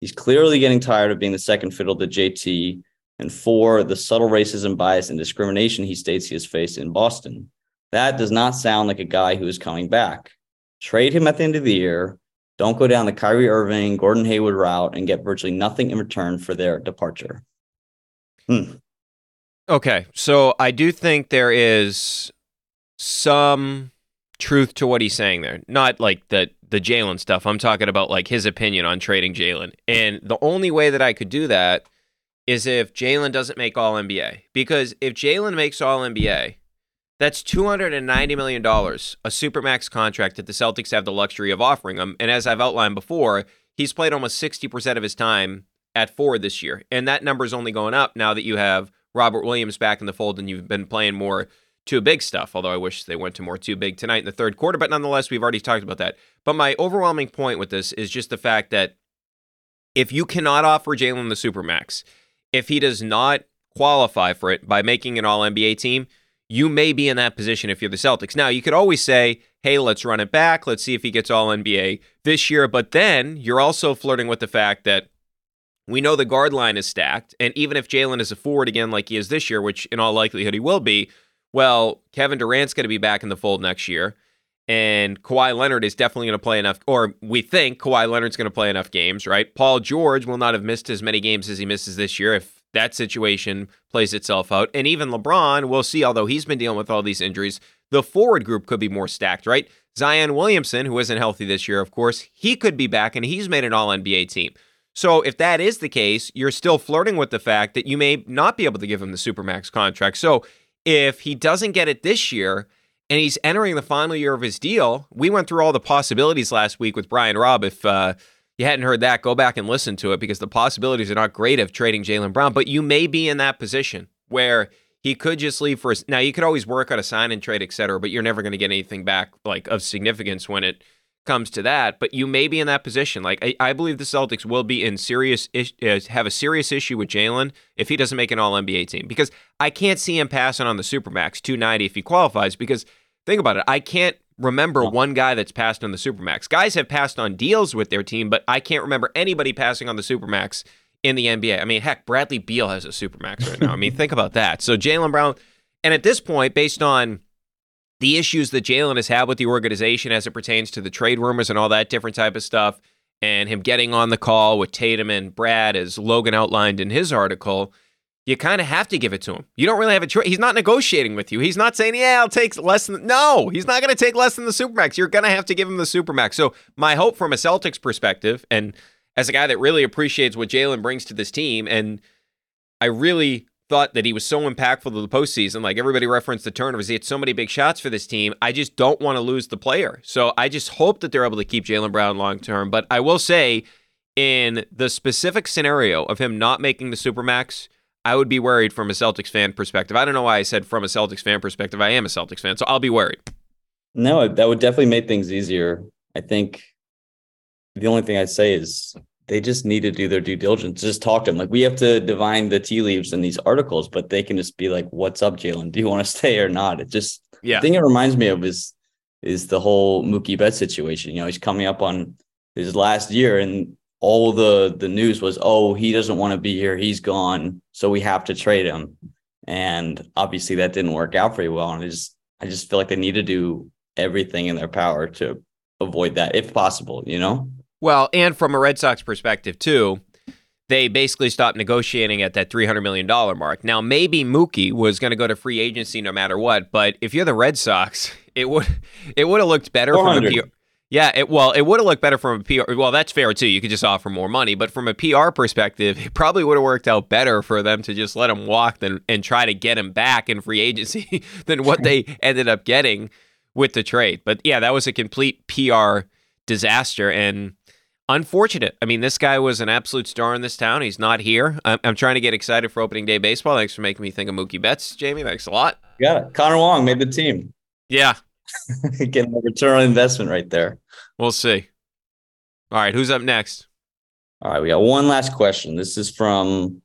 He's clearly getting tired of being the second fiddle to JT. And four, the subtle racism, bias, and discrimination he states he has faced in Boston. That does not sound like a guy who is coming back. Trade him at the end of the year. Don't go down the Kyrie Irving, Gordon Hayward route and get virtually nothing in return for their departure. Hmm. Okay, so I do think there is some truth to what he's saying there. Not like the the Jaylen stuff. I'm talking about like his opinion on trading Jaylen. And the only way that I could do that is if Jaylen doesn't make All NBA. Because if Jaylen makes All NBA, that's two hundred and ninety million dollars, a supermax contract that the Celtics have the luxury of offering him. And as I've outlined before, he's played almost sixty percent of his time at forward this year, and that number is only going up now that you have Robert Williams back in the fold and you've been playing more too big stuff. Although I wish they went to more too big tonight in the third quarter, but nonetheless, we've already talked about that. But my overwhelming point with this is just the fact that if you cannot offer Jaylen the supermax, if he does not qualify for it by making an All NBA team, you may be in that position if you're the Celtics. Now, you could always say, hey, let's run it back. Let's see if he gets All NBA this year. But then you're also flirting with the fact that we know the guard line is stacked. And even if Jaylen is a forward again, like he is this year, which in all likelihood he will be, well, Kevin Durant's going to be back in the fold next year. And Kawhi Leonard is definitely going to play enough, or we think Kawhi Leonard's going to play enough games, right? Paul George will not have missed as many games as he misses this year if that situation plays itself out. And even LeBron, we'll see, although he's been dealing with all these injuries, the forward group could be more stacked, right? Zion Williamson, who isn't healthy this year, of course, he could be back and he's made an all NBA team. So if that is the case, you're still flirting with the fact that you may not be able to give him the Supermax contract. So if he doesn't get it this year and he's entering the final year of his deal, we went through all the possibilities last week with Brian Robb. If uh, you hadn't heard that, go back and listen to it because the possibilities are not great of trading Jaylen Brown, but you may be in that position where he could just leave for now. You could always work on a sign and trade, et cetera, but you're never going to get anything back like of significance when it comes to that. But you may be in that position. Like I, I believe the Celtics will be in serious uh, have a serious issue with Jaylen if he doesn't make an All NBA team because I can't see him passing on the Supermax 290 if he qualifies. Because think about it, I can't remember one guy that's passed on the Supermax. Guys have passed on deals with their team, but I can't remember anybody passing on the Supermax in the NBA. I mean, heck, Bradley Beal has a Supermax right now. I mean, think about that. So Jaylen Brown, and at this point, based on the issues that Jaylen has had with the organization as it pertains to the trade rumors and all that different type of stuff, and him getting on the call with Tatum and Brad, as Logan outlined in his article, you kind of have to give it to him. You don't really have a choice. He's not negotiating with you. He's not saying, "Yeah, I'll take less than." No, he's not going to take less than the supermax. You're going to have to give him the supermax. So my hope from a Celtics perspective, and as a guy that really appreciates what Jaylen brings to this team, and I really thought that he was so impactful to the postseason. Like everybody referenced the turnovers, he had so many big shots for this team. I just don't want to lose the player. So I just hope that they're able to keep Jaylen Brown long term. But I will say, in the specific scenario of him not making the supermax. I would be worried from a Celtics fan perspective. I don't know why I said from a Celtics fan perspective. I am a Celtics fan, so I'll be worried. No, that would definitely make things easier. I think the only thing I'd say is they just need to do their due diligence. Just talk to them. Like we have to divine the tea leaves in these articles, but they can just be like, "What's up, Jaylen? Do you want to *laughs* stay or not?" It just Yeah. the thing it reminds me of is is the whole Mookie Betts situation. You know, he's coming up on his last year, and all the the news was, "Oh, he doesn't want to be here. He's gone, so we have to trade him." And obviously, that didn't work out very well. And I just I just feel like they need to do everything in their power to avoid that, if possible. You know. Well, and from a Red Sox perspective too, they basically stopped negotiating at that three hundred million dollar mark. Now, maybe Mookie was going to go to free agency no matter what, but if you're the Red Sox, *laughs* it would it would have looked better from a PR. Yeah, it, well, it would have looked better from a PR. Well, that's fair too. You could just offer more money, but from a PR perspective, it probably would have worked out better for them to just let him walk than and try to get him back in free agency *laughs* than what they ended up getting with the trade. But yeah, that was a complete PR disaster and unfortunate. I mean, this guy was an absolute star in this town. He's not here. I'm, I'm trying to get excited for opening day baseball. Thanks for making me think of Mookie Betts, Jamie. Thanks a lot. Yeah, Connor Wong made the team. Yeah, *laughs* Getting a return on investment right there. we'll see. All right, who's up next? All right, we got one last question. This is from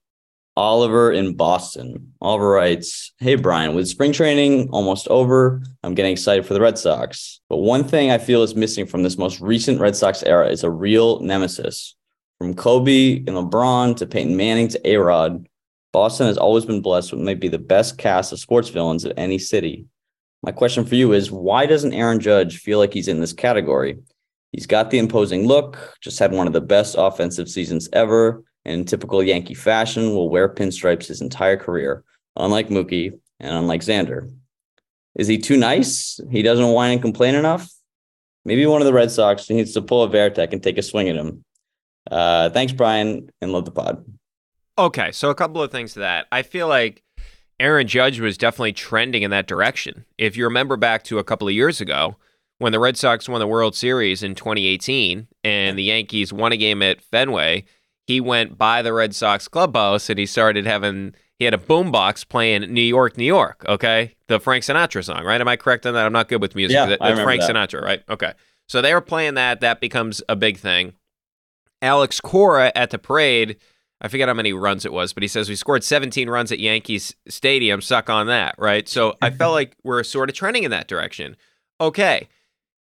Oliver in Boston. Oliver writes, Hey, Brian, with spring training almost over, I'm getting excited for the Red Sox. But one thing I feel is missing from this most recent Red Sox era is a real nemesis. From Kobe and LeBron to Peyton Manning to A Rod, Boston has always been blessed with maybe the best cast of sports villains of any city. My question for you is why doesn't Aaron Judge feel like he's in this category? He's got the imposing look, just had one of the best offensive seasons ever, and in typical Yankee fashion, will wear pinstripes his entire career, unlike Mookie and unlike Xander. Is he too nice? He doesn't whine and complain enough? Maybe one of the Red Sox needs to pull a Varitek and take a swing at him. Uh, thanks, Brian, and love the pod. Okay, so a couple of things to that. I feel like Aaron Judge was definitely trending in that direction. If you remember back to a couple of years ago, when the Red Sox won the World Series in 2018 and the Yankees won a game at Fenway, he went by the Red Sox clubhouse and he started having he had a boombox playing New York, New York, okay? The Frank Sinatra song, right? Am I correct on that? I'm not good with music. Yeah, That- I That's remember Frank that. Sinatra, right? Okay. So they were playing that. That becomes a big thing. Alex Cora at the parade, I forget how many runs it was, but he says we scored 17 runs at Yankees Stadium. Suck on that, right? So I felt *laughs* like we're sort of trending in that direction. Okay.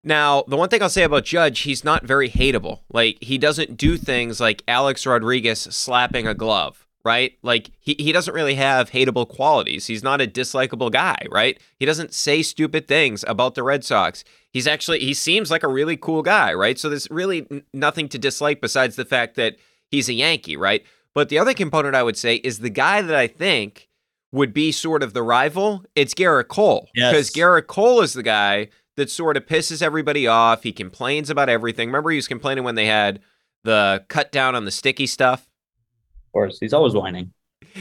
Now, the one thing I'll say about Judge, he's not very hateable. Like, he doesn't do things like Alex Rodriguez slapping a glove, right? Like, he, he doesn't really have hateable qualities. He's not a dislikable guy, right? He doesn't say stupid things about the Red Sox. He's actually, he seems like a really cool guy, right? So there's really n- nothing to dislike besides the fact that he's a Yankee, right? But the other component I would say is the guy that I think would be sort of the rival, it's Gerrit Cole. Yes. Because Gerrit Cole is the guy that sort of pisses everybody off. He complains about everything. Remember, he was complaining when they had the cut down on the sticky stuff. Of course, he's always whining.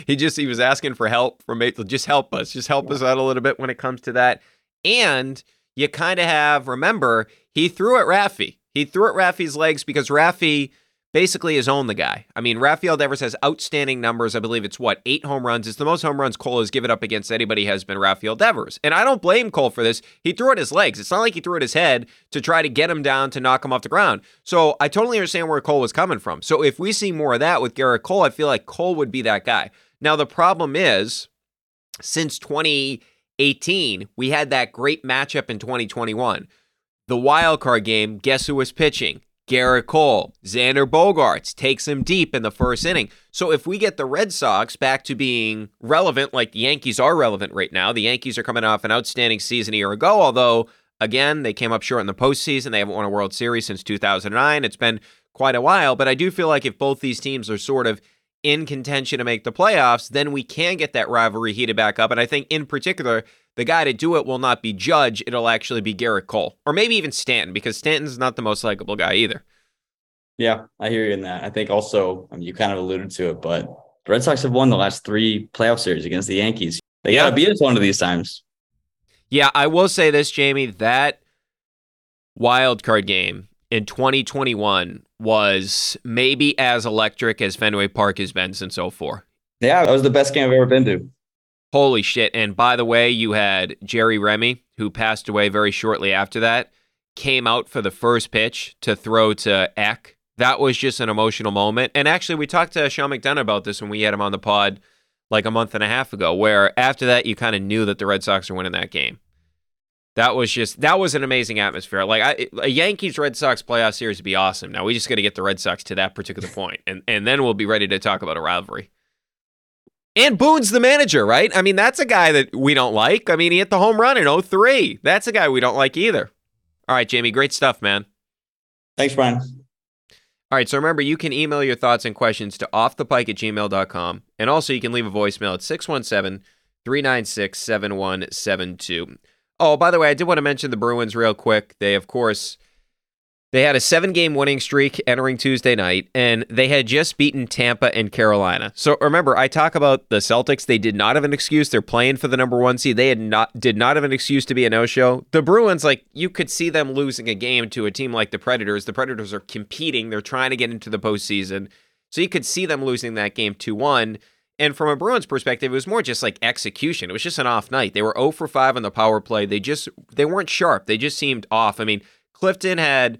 He just he was asking for help from. Just help us. Just help us out a little bit when it comes to that. And you kind of have remember he threw at Raffy. He threw at Raffy's legs because Raffy basically has owned the guy. I mean, Rafael Devers has outstanding numbers. I believe it's what eight home runs. It's the most home runs Cole has given up against anybody has been Rafael Devers. And I don't blame Cole for this. He threw at his legs. It's not like he threw at his head to try to get him down to knock him off the ground. So I totally understand where Cole was coming from. So if we see more of that with Gerrit Cole, I feel like Cole would be that guy. Now the problem is, since 2018, we had that great matchup in 2021. The wild card game, guess who was pitching? Gerrit Cole. Xander Bogaerts takes him deep in the first inning. So if we get the Red Sox back to being relevant, like the Yankees are relevant right now, the Yankees are coming off an outstanding season a year ago, although, again, they came up short in the postseason. They haven't won a World Series since 2009. It's been quite a while, but I do feel like if both these teams are sort of in contention to make the playoffs, then we can get that rivalry heated back up. And I think, in particular, the guy to do it will not be Judge. It'll actually be Gerrit Cole, or maybe even Stanton, because Stanton's not the most likable guy either. Yeah, I hear you in that. I think also, I mean, you kind of alluded to it, but the Red Sox have won the last three playoff series against the Yankees. They Yeah. got to beat us one of these times. Yeah, I will say this, Jamie. That wild card game in 2021 was maybe as electric as Fenway Park has been since 04. Yeah, that was the best game I've ever been to. Holy shit. And by the way, you had Jerry Remy, who passed away very shortly after that, came out for the first pitch to throw to Eck. That was just an emotional moment. And actually, we talked to Sean McDonough about this when we had him on the pod like a month and a half ago, where after that, you kind of knew that the Red Sox were winning that game. That was just that was an amazing atmosphere. Like I, a Yankees Red Sox playoff series would be awesome. Now we just got to get the Red Sox to that particular *laughs* point, and and then we'll be ready to talk about a rivalry. And Boone's the manager, right? I mean, that's a guy that we don't like. I mean, he hit the home run in 03. That's a guy we don't like either. All right, Jamie, great stuff, man. Thanks, Brian. All right, so remember, you can email your thoughts and questions to offthepike at gmail.com. And also, you can leave a voicemail at 617 396 7172. Oh, by the way, I did want to mention the Bruins real quick. They, of course, they had a seven game winning streak entering Tuesday night, and they had just beaten Tampa and Carolina. So remember, I talk about the Celtics. They did not have an excuse. They're playing for the number one seed. They had not did not have an excuse to be a no show. The Bruins, like you could see them losing a game to a team like the Predators. The Predators are competing. They're trying to get into the postseason. So you could see them losing that game 2 1. And from a Bruins perspective, it was more just like execution. It was just an off night. They were 0 for 5 on the power play. They just they weren't sharp. They just seemed off. I mean, Clifton had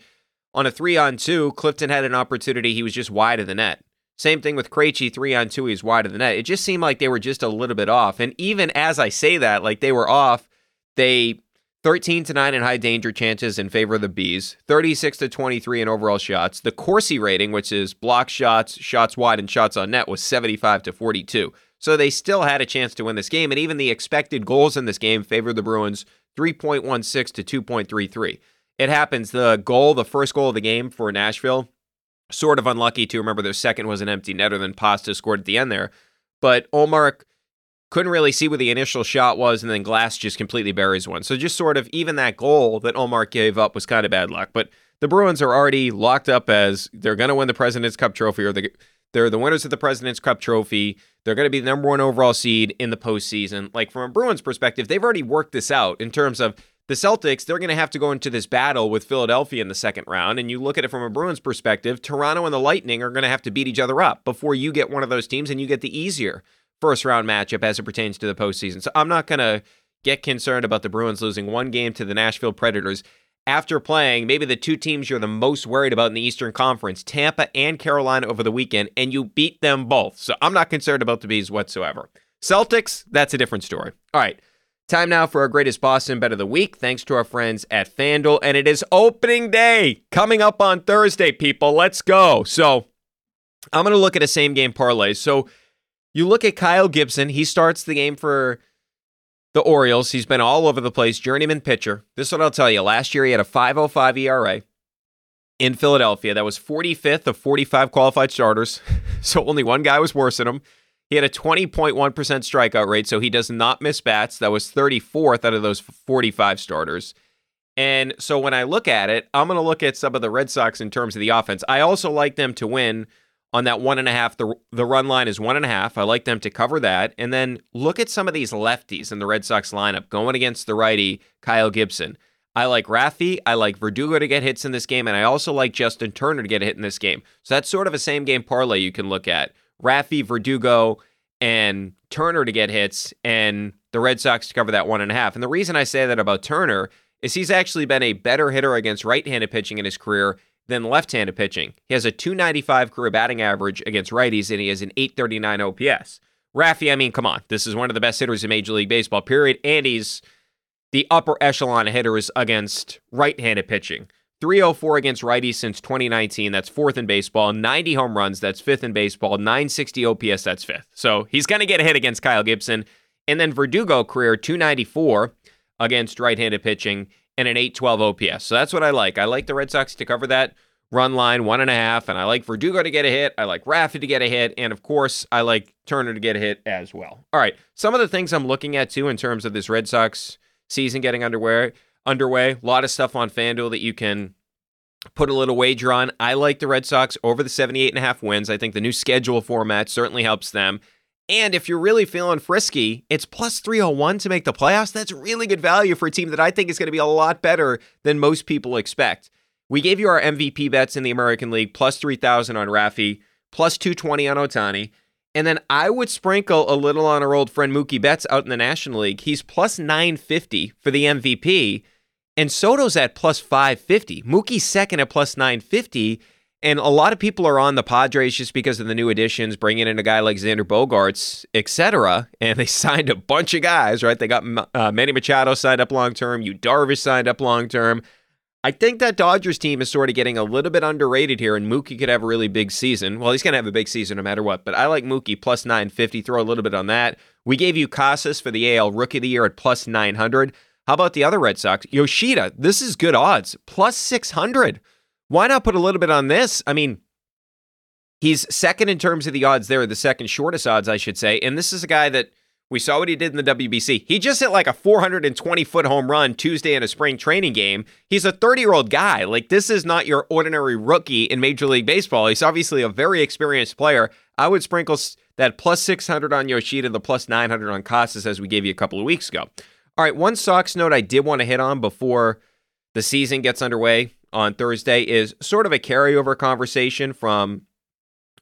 On a three on two, Clifton had an opportunity. He was just wide of the net. Same thing with Krejci, three on two, he's wide of the net. It just seemed like they were just a little bit off. And even as I say that, like they were off, they 13 to 9 in high danger chances in favor of the Bees, 36 to 23 in overall shots. The Corsi rating, which is block shots, shots wide, and shots on net, was 75 to 42. So they still had a chance to win this game. And even the expected goals in this game favored the Bruins 3.16 to 2.33. It happens. The goal, the first goal of the game for Nashville, sort of unlucky to remember their second was an empty netter, then Pasta scored at the end there. But Ullmark couldn't really see where the initial shot was, and then Glass just completely buries one. So just sort of even that goal that Ullmark gave up was kind of bad luck. But the Bruins are already locked up as they're going to win the President's Cup trophy, or the, they're the winners of the President's Cup trophy. They're going to be the number one overall seed in the postseason. Like from a Bruins perspective, they've already worked this out in terms of the Celtics, they're going to have to go into this battle with Philadelphia in the second round. And you look at it from a Bruins perspective, Toronto and the Lightning are going to have to beat each other up before you get one of those teams and you get the easier first round matchup as it pertains to the postseason. So I'm not going to get concerned about the Bruins losing one game to the Nashville Predators after playing maybe the two teams you're the most worried about in the Eastern Conference, Tampa and Carolina, over the weekend, and you beat them both. So I'm not concerned about the Bees whatsoever. Celtics, that's a different story. All right. Time now for our greatest Boston bet of the week, thanks to our friends at FanDuel. And it is opening day coming up on Thursday, people. Let's go. So I'm going to look at a same game parlay. So you look at Kyle Gibson, he starts the game for the Orioles. He's been all over the place, journeyman pitcher. This is what I'll tell you. Last year, he had a 505 ERA in Philadelphia. That was 45th of 45 qualified starters. *laughs* So only one guy was worse than him. He had a 20.1% strikeout rate, so he does not miss bats. That was 34th out of those 45 starters. And so when I look at it, I'm going to look at some of the Red Sox in terms of the offense. I also like them to win on that one and a half. The, the run line is one and a half. I like them to cover that. And then look at some of these lefties in the Red Sox lineup going against the righty, Kyle Gibson. I like Rafi. I like Verdugo to get hits in this game. And I also like Justin Turner to get a hit in this game. So that's sort of a same game parlay you can look at. Rafi, Verdugo, and Turner to get hits, and the Red Sox to cover that one and a half. And the reason I say that about Turner is he's actually been a better hitter against right handed pitching in his career than left-handed pitching. He has a 295 career batting average against righties, and he has an 839 OPS. Rafi, I mean, come on, this is one of the best hitters in Major League Baseball. Period. And he's the upper echelon of hitters against right-handed pitching. 304 against righties since 2019. That's fourth in baseball. 90 home runs. That's fifth in baseball. 960 OPS. That's fifth. So he's going to get a hit against Kyle Gibson. And then Verdugo career 294 against right-handed pitching and an 812 OPS. So that's what I like. I like the Red Sox to cover that run line one and a half, and I like Verdugo to get a hit. I like Rafi to get a hit, and of course, I like Turner to get a hit as well. All right, some of the things I'm looking at too in terms of this Red Sox season getting underway. Underway, a lot of stuff on FanDuel that you can put a little wager on. I like the Red Sox over the 78 and a half wins. I think the new schedule format certainly helps them. And if you're really feeling frisky, it's plus 301 to make the playoffs. That's really good value for a team that I think is going to be a lot better than most people expect. We gave you our MVP bets in the American League plus 3,000 on Rafi, plus 220 on Ohtani. And then I would sprinkle a little on our old friend Mookie Betts out in the National League. He's plus 950 for the MVP, and Soto's at plus 550. Mookie's second at plus 950. And a lot of people are on the Padres just because of the new additions, bringing in a guy like Xander Bogaerts, etc. And they *laughs* signed a bunch of guys, right? They got uh, Manny Machado signed up long term, Yu Darvish signed up long term. I think that Dodgers team is sort of getting a little bit underrated here, and Mookie could have a really big season. Well, he's going to have a big season no matter what, but I like Mookie plus 950. Throw a little bit on that. We gave you Casas for the AL Rookie of the Year at plus 900. How about the other Red Sox? Yoshida, this is good odds, plus 600 why not put a little bit on this? I mean, he's second in terms of the odds there, the second shortest odds, I should say. And this is a guy that we saw what he did in the WBC. He just hit like a 420 foot home run Tuesday in a spring training game. He's a 30 year old guy. Like, this is not your ordinary rookie in Major League Baseball. He's obviously a very experienced player. I would sprinkle that plus 600 on Yoshida, the plus 900 on Casas, as we gave you a couple of weeks ago. All right, one Sox note I did want to hit on before the season gets underway on Thursday is sort of a carryover conversation from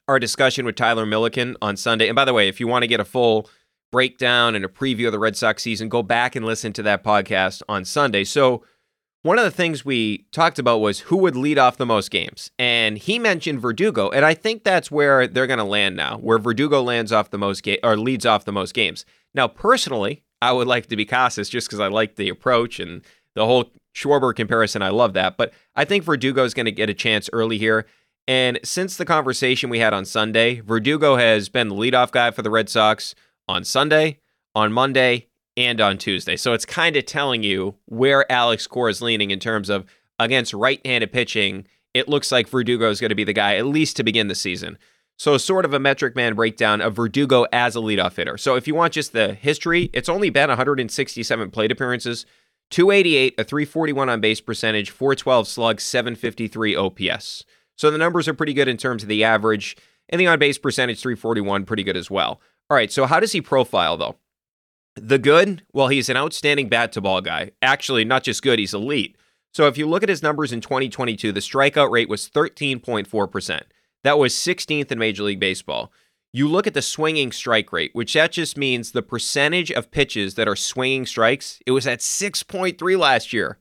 our discussion with Tyler Milliken on Sunday. And by the way, if you want to get a full breakdown and a preview of the Red Sox season, go back and listen to that podcast on Sunday. So one of the things we talked about was who would lead off the most games. And he mentioned Verdugo. And I think that's where they're going to land now, where Verdugo lands off the most ga- or leads off the most games. Now, personally, I would like to be Casas just because I like the approach and the whole Schwarber comparison. I love that. But I think Verdugo is going to get a chance early here. And since the conversation we had on Sunday, Verdugo has been the leadoff guy for the Red Sox on Sunday, on Monday, and on Tuesday. So it's kind of telling you where Alex Cora is leaning in terms of against right handed pitching. It looks like Verdugo is going to be the guy, at least to begin the season. So, sort of a metric man breakdown of Verdugo as a leadoff hitter. So, if you want just the history, it's only been 167 plate appearances, 288, a 341 on base percentage, 412 slug, 753 OPS. So, the numbers are pretty good in terms of the average, and the on base percentage, 341, pretty good as well. All right, so how does he profile though? The good, well, he's an outstanding bat to ball guy. Actually, not just good, he's elite. So if you look at his numbers in 2022, the strikeout rate was 13.4%. That was 16th in Major League Baseball. You look at the swinging strike rate, which that just means the percentage of pitches that are swinging strikes. It was at 6.3 last year.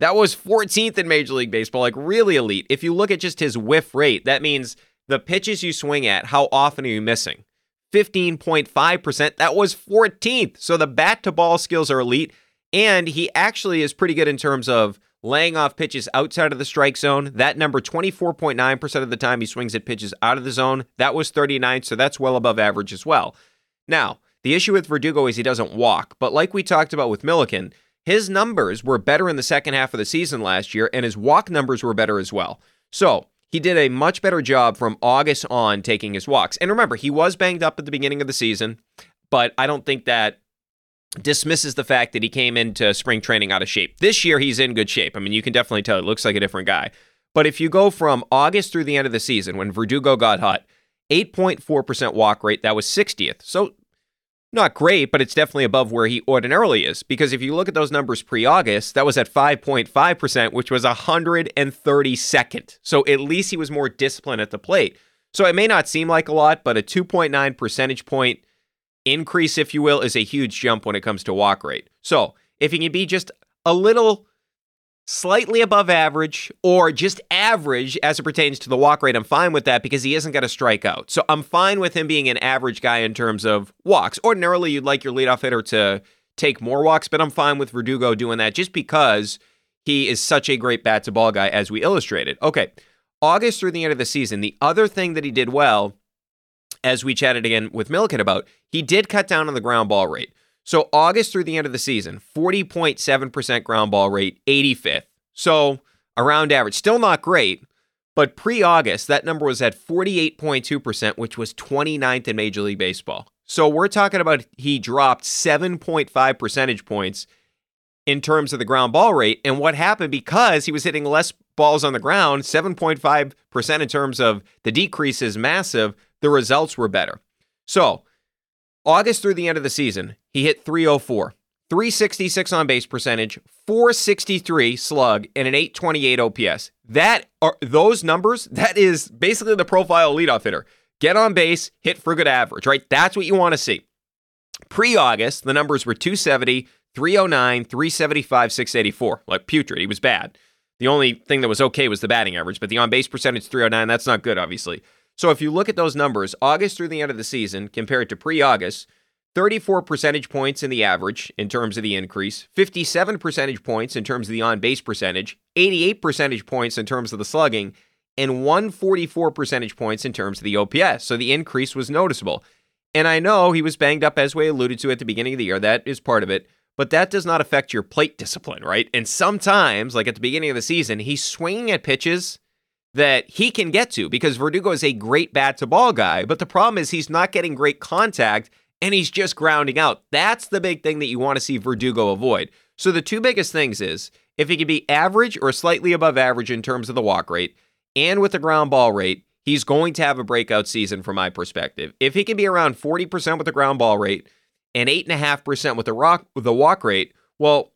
That was 14th in Major League Baseball, like really elite. If you look at just his whiff rate, that means the pitches you swing at, how often are you missing? 15.5%. That was 14th. So the bat to ball skills are elite. And he actually is pretty good in terms of laying off pitches outside of the strike zone. That number, 24.9% of the time he swings at pitches out of the zone. That was 39. So that's well above average as well. Now, the issue with Verdugo is he doesn't walk. But like we talked about with Milliken, his numbers were better in the second half of the season last year, and his walk numbers were better as well. So he did a much better job from August on taking his walks. And remember, he was banged up at the beginning of the season, but I don't think that dismisses the fact that he came into spring training out of shape. This year, he's in good shape. I mean, you can definitely tell it looks like a different guy. But if you go from August through the end of the season, when Verdugo got hot, 8.4% walk rate, that was 60th. So not great, but it's definitely above where he ordinarily is. Because if you look at those numbers pre August, that was at 5.5%, which was 132nd. So at least he was more disciplined at the plate. So it may not seem like a lot, but a 2.9 percentage point increase, if you will, is a huge jump when it comes to walk rate. So if he can be just a little slightly above average or just average as it pertains to the walk rate, I'm fine with that because he isn't going to strike out. So I'm fine with him being an average guy in terms of walks. Ordinarily, you'd like your leadoff hitter to take more walks, but I'm fine with Verdugo doing that just because he is such a great bat to ball guy, as we illustrated. Okay, August through the end of the season, the other thing that he did well, as we chatted again with Milliken about, he did cut down on the ground ball rate. So August through the end of the season, 40.7% ground ball rate, 85th. So around average. Still not great, but pre August, that number was at 48.2%, which was 29th in Major League Baseball. So we're talking about he dropped 7.5 percentage points in terms of the ground ball rate. And what happened because he was hitting less balls on the ground, 7.5% in terms of the decrease is massive, the results were better. So August through the end of the season, he hit 304, 366 on base percentage, 463 slug, and an 828 OPS. That are those numbers, that is basically the profile leadoff hitter. Get on base, hit for good average, right? That's what you want to see. Pre August, the numbers were 270, 309, 375, 684. Like putrid. He was bad. The only thing that was okay was the batting average, but the on base percentage 309, that's not good, obviously. So if you look at those numbers, August through the end of the season compared to pre August, 34 percentage points in the average in terms of the increase, 57 percentage points in terms of the on base percentage, 88 percentage points in terms of the slugging, and 144 percentage points in terms of the OPS. So the increase was noticeable. And I know he was banged up, as we alluded to at the beginning of the year. That is part of it. But that does not affect your plate discipline, right? And sometimes, like at the beginning of the season, he's swinging at pitches that he can get to because Verdugo is a great bat to ball guy. But the problem is he's not getting great contact and he's just grounding out. That's the big thing that you want to see Verdugo avoid. So the two biggest things is if he can be average or slightly above average in terms of the walk rate and with the ground ball rate, he's going to have a breakout season from my perspective. If he can be around 40% with the ground ball rate and 8.5% with the rock with the walk rate, well,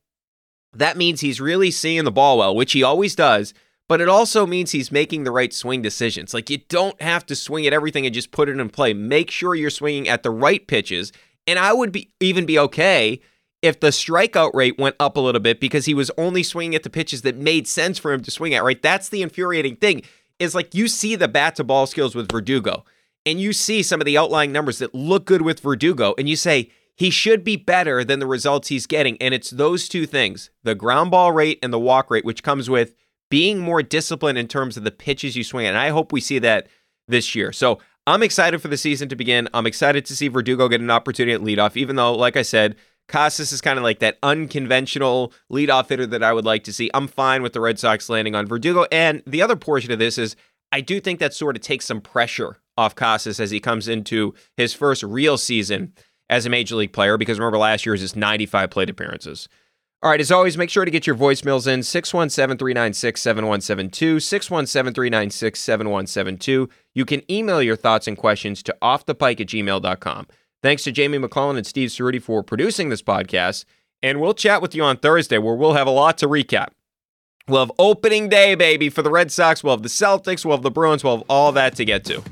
that means he's really seeing the ball well, which he always does but it also means he's making the right swing decisions. Like you don't have to swing at everything and just put it in play. Make sure you're swinging at the right pitches. And I would be even be okay if the strikeout rate went up a little bit because he was only swinging at the pitches that made sense for him to swing at, right? That's the infuriating thing. Is like you see the bat to ball skills with Verdugo, and you see some of the outlying numbers that look good with Verdugo, and you say he should be better than the results he's getting. And it's those two things the ground ball rate and the walk rate, which comes with being more disciplined in terms of the pitches you swing at. And I hope we see that this year. So I'm excited for the season to begin. I'm excited to see Verdugo get an opportunity at leadoff, even though, like I said, Casas is kind of like that unconventional leadoff hitter that I would like to see. I'm fine with the Red Sox landing on Verdugo. And the other portion of this is I do think that sort of takes some pressure off Casas as he comes into his first real season as a major league player because remember last year's his 95 plate appearances. All right, as always, make sure to get your voicemails in 617 396 7172. 617 396 7172. You can email your thoughts and questions to offthepike at gmail.com. Thanks to Jamie McClellan and Steve Ceruti for producing this podcast. And we'll chat with you on Thursday where we'll have a lot to recap. We'll have opening day, baby, for the Red Sox. We'll have the Celtics. We'll have the Bruins. We'll have all that to get to.